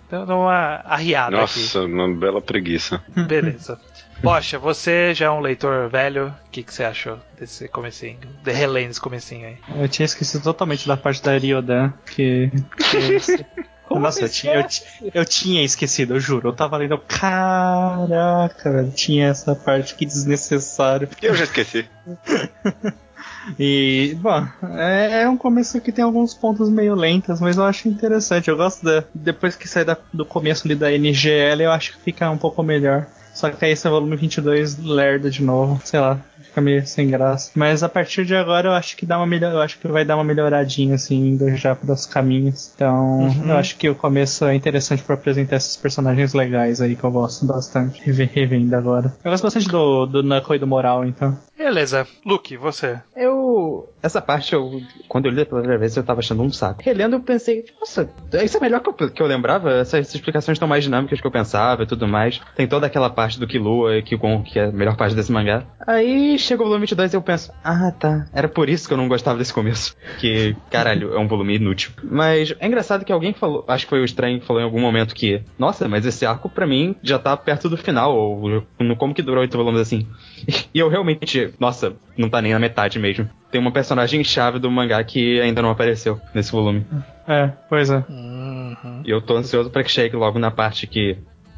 dando uma arriada Nossa, uma bela preguiça. aqui. *laughs* Beleza. Poxa, você já é um leitor velho, o que, que você achou desse comecinho? De relendo esse comecinho aí. Eu tinha esquecido totalmente da parte da Ryodan, que. que- *laughs* Como Nossa, eu tinha, eu, eu tinha esquecido, eu juro. Eu tava lendo, caraca, velho, tinha essa parte que desnecessário. Eu já esqueci. *laughs* E, bom, é, é um começo que tem alguns pontos meio lentos, mas eu acho interessante. Eu gosto da. Depois que sai da- do começo ali da NGL, eu acho que fica um pouco melhor. Só que aí esse volume 22 lerda de novo, sei lá, fica meio sem graça. Mas a partir de agora eu acho que dá uma melhor, eu acho que vai dar uma melhoradinha assim, indo já para os caminhos. Então, eu acho que o começo é interessante para apresentar esses personagens legais aí que eu gosto bastante, revendo agora. Eu gosto bastante do, do Knuckle e do Moral, então. Beleza. Luke, você. Eu. Essa parte, eu, quando eu li pela primeira vez, eu tava achando um saco. Relendo, eu pensei, nossa, isso é melhor que eu, que eu lembrava. Essas explicações estão mais dinâmicas que eu pensava e tudo mais. Tem toda aquela parte do Killua e Kigon, que é a melhor parte desse mangá. Aí chega o volume 22 e eu penso, ah tá, era por isso que eu não gostava desse começo. Que, caralho, é um volume inútil. Mas é engraçado que alguém falou, acho que foi o Estranho que falou em algum momento que, nossa, mas esse arco pra mim já tá perto do final, ou no como que durou oito volumes assim. *laughs* E eu realmente, nossa, não tá nem na metade mesmo. Tem uma personagem chave do mangá que ainda não apareceu nesse volume. É, pois é. Uhum. E eu tô ansioso pra que chegue logo na parte que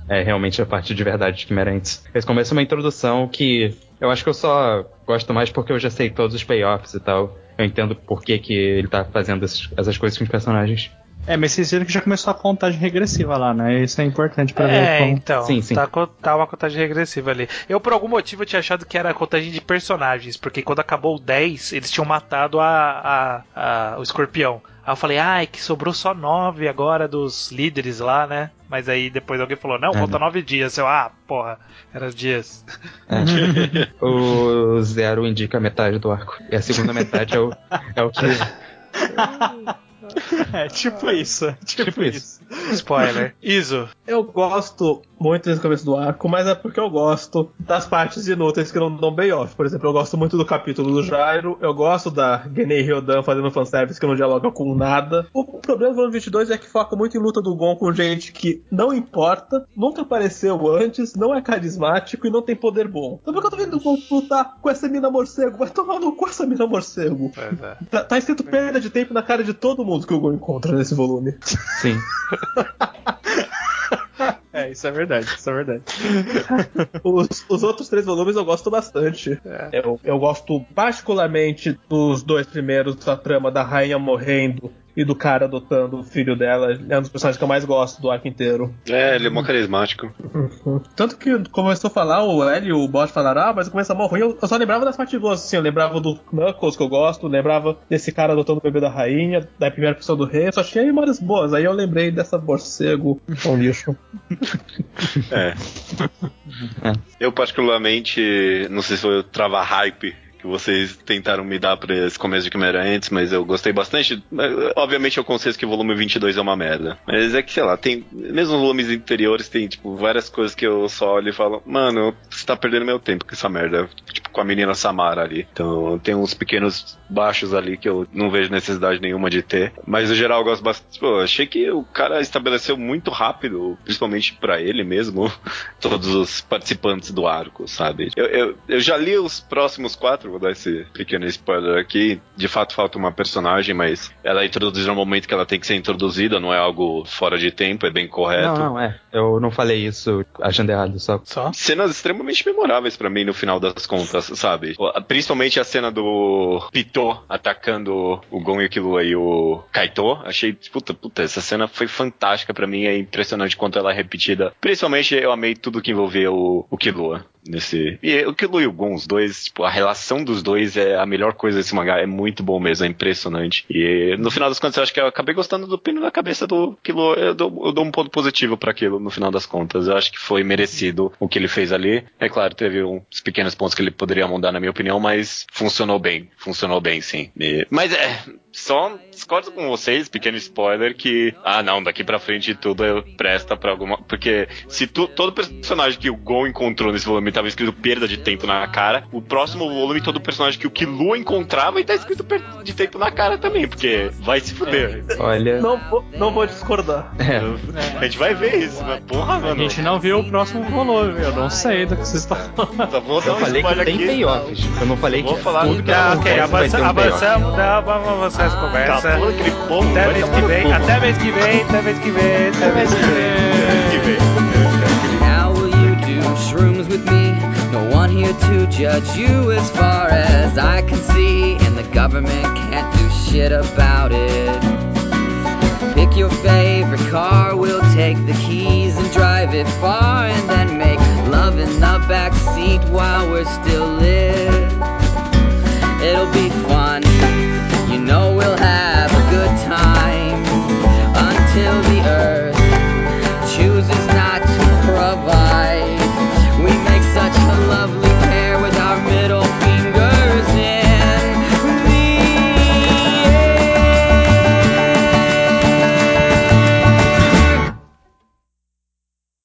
é realmente a parte de verdade de Quimerentes. Esse começo é uma introdução que eu acho que eu só gosto mais porque eu já sei todos os payoffs e tal. Eu entendo por que, que ele tá fazendo essas coisas com os personagens. É, mas vocês viram que já começou a contagem regressiva lá, né? Isso é importante pra ver É, como. então. Sim, sim. Tá, tá uma contagem regressiva ali. Eu, por algum motivo, eu tinha achado que era a contagem de personagens, porque quando acabou o 10, eles tinham matado a, a- a- o escorpião. Aí eu falei, ai, que sobrou só 9 agora dos líderes lá, né? Mas aí depois alguém falou, não, É, falta né? 9 dias. Eu, ah, porra, era dias. É. *laughs* o zero indica a metade do arco. E a segunda metade é o, é o que. *laughs* *laughs* É, tipo isso. Tipo, Tipo isso. Spoiler. Iso. Eu gosto muito desse começo do arco, mas é porque eu gosto das partes inúteis que não dão payoff. Por exemplo, eu gosto muito do capítulo do Jairo, eu gosto da Genei Ryodan fazendo fanservice que não dialoga com nada. O problema do volume 22 é que foca muito em luta do Gon com gente que não importa, nunca apareceu antes, não é carismático e não tem poder bom. Então por que eu tô vendo o Gon lutar com essa mina morcego? Vai tomar no cu essa mina morcego. Pois é. Tá, tá escrito perda de tempo na cara de todo mundo que o Gon encontra nesse volume. Sim. *laughs* *laughs* É, isso é verdade, isso é verdade. *laughs* Os, os outros três volumes eu gosto bastante. Eu, eu gosto particularmente dos dois primeiros, da trama da rainha morrendo e do cara adotando o filho dela. É um dos personagens que eu mais gosto do arco inteiro. É, ele é mó carismático. *laughs* Tanto que começou a falar, o L e o Bot falaram, ah, mas é mó ruim. Eu, eu só lembrava das partes boas, assim. Eu lembrava do Knuckles, que eu gosto, lembrava desse cara adotando o bebê da rainha, da primeira pessoa do rei. Só tinha memórias boas. Aí eu lembrei dessa morcego, um lixo. É. Eu, particularmente, não sei se foi o trava hype que vocês tentaram me dar pra esse começo de Quimera antes, mas eu gostei bastante. Obviamente eu conceito que o volume 22 é uma merda. Mas é que, sei lá, tem. Mesmo os volumes interiores tem, tipo, várias coisas que eu só olho e falo, mano, você tá perdendo meu tempo com essa merda. Com a menina Samara ali. Então tem uns pequenos baixos ali que eu não vejo necessidade nenhuma de ter. Mas no geral eu gosto bastante. Pô, achei que o cara estabeleceu muito rápido, principalmente pra ele mesmo, *laughs* todos os participantes do arco, sabe? Eu, eu, eu já li os próximos quatro, vou dar esse pequeno spoiler aqui. De fato falta uma personagem, mas ela é introduzida no momento que ela tem que ser introduzida, não é algo fora de tempo, é bem correto. Não, não, é. Eu não falei isso achando errado, só. Só? cenas extremamente memoráveis pra mim no final das contas, sabe? Principalmente a cena do Pitô atacando o Gon e o Killua e o Kaito. Achei, puta, puta, essa cena foi fantástica pra mim, é impressionante quanto ela é repetida. Principalmente eu amei tudo que envolvia o, o Killua. Nesse... E o Killua e o Gon, os dois, tipo, a relação dos dois é a melhor coisa desse mangá, é muito bom mesmo, é impressionante. E no final das contas, eu acho que eu acabei gostando do pino na cabeça do Killua, eu dou, eu dou um ponto positivo pra aquilo no final das contas. Eu acho que foi merecido o que ele fez ali. É claro, teve uns pequenos pontos que ele poderia mudar, na minha opinião, mas funcionou bem. Funcionou bem, sim. E- Mas é, só discordo com vocês, pequeno spoiler, que, ah, não, daqui pra frente tudo é presta pra alguma. Porque se tu, todo personagem que o Gon encontrou nesse volume tava escrito perda de tempo na cara, o próximo volume, todo personagem que o Killua encontrava vai estar tá escrito perda de tempo na cara também, porque vai se fuder. É. Olha. Não, não vou discordar. É. A gente vai ver isso, mas porra, mano. A gente não viu o próximo volume, eu não sei do que vocês estão falando. Tá, eu falei que tem payoffs. Eu não falei eu que. Falar tudo que, que, que, que, que, que, mais conversa. Acabou aquele ponto, até mês que vem, até mês que vem, até mês que vem, até mês que vem. How will you do shrooms with me? No one here to judge you as far as I can see, and the government can't do shit about it. Pick your favorite car, we'll take the keys and drive it far and then make love in the back seat while we're still lit. It'll be fun know we'll have a good time until the earth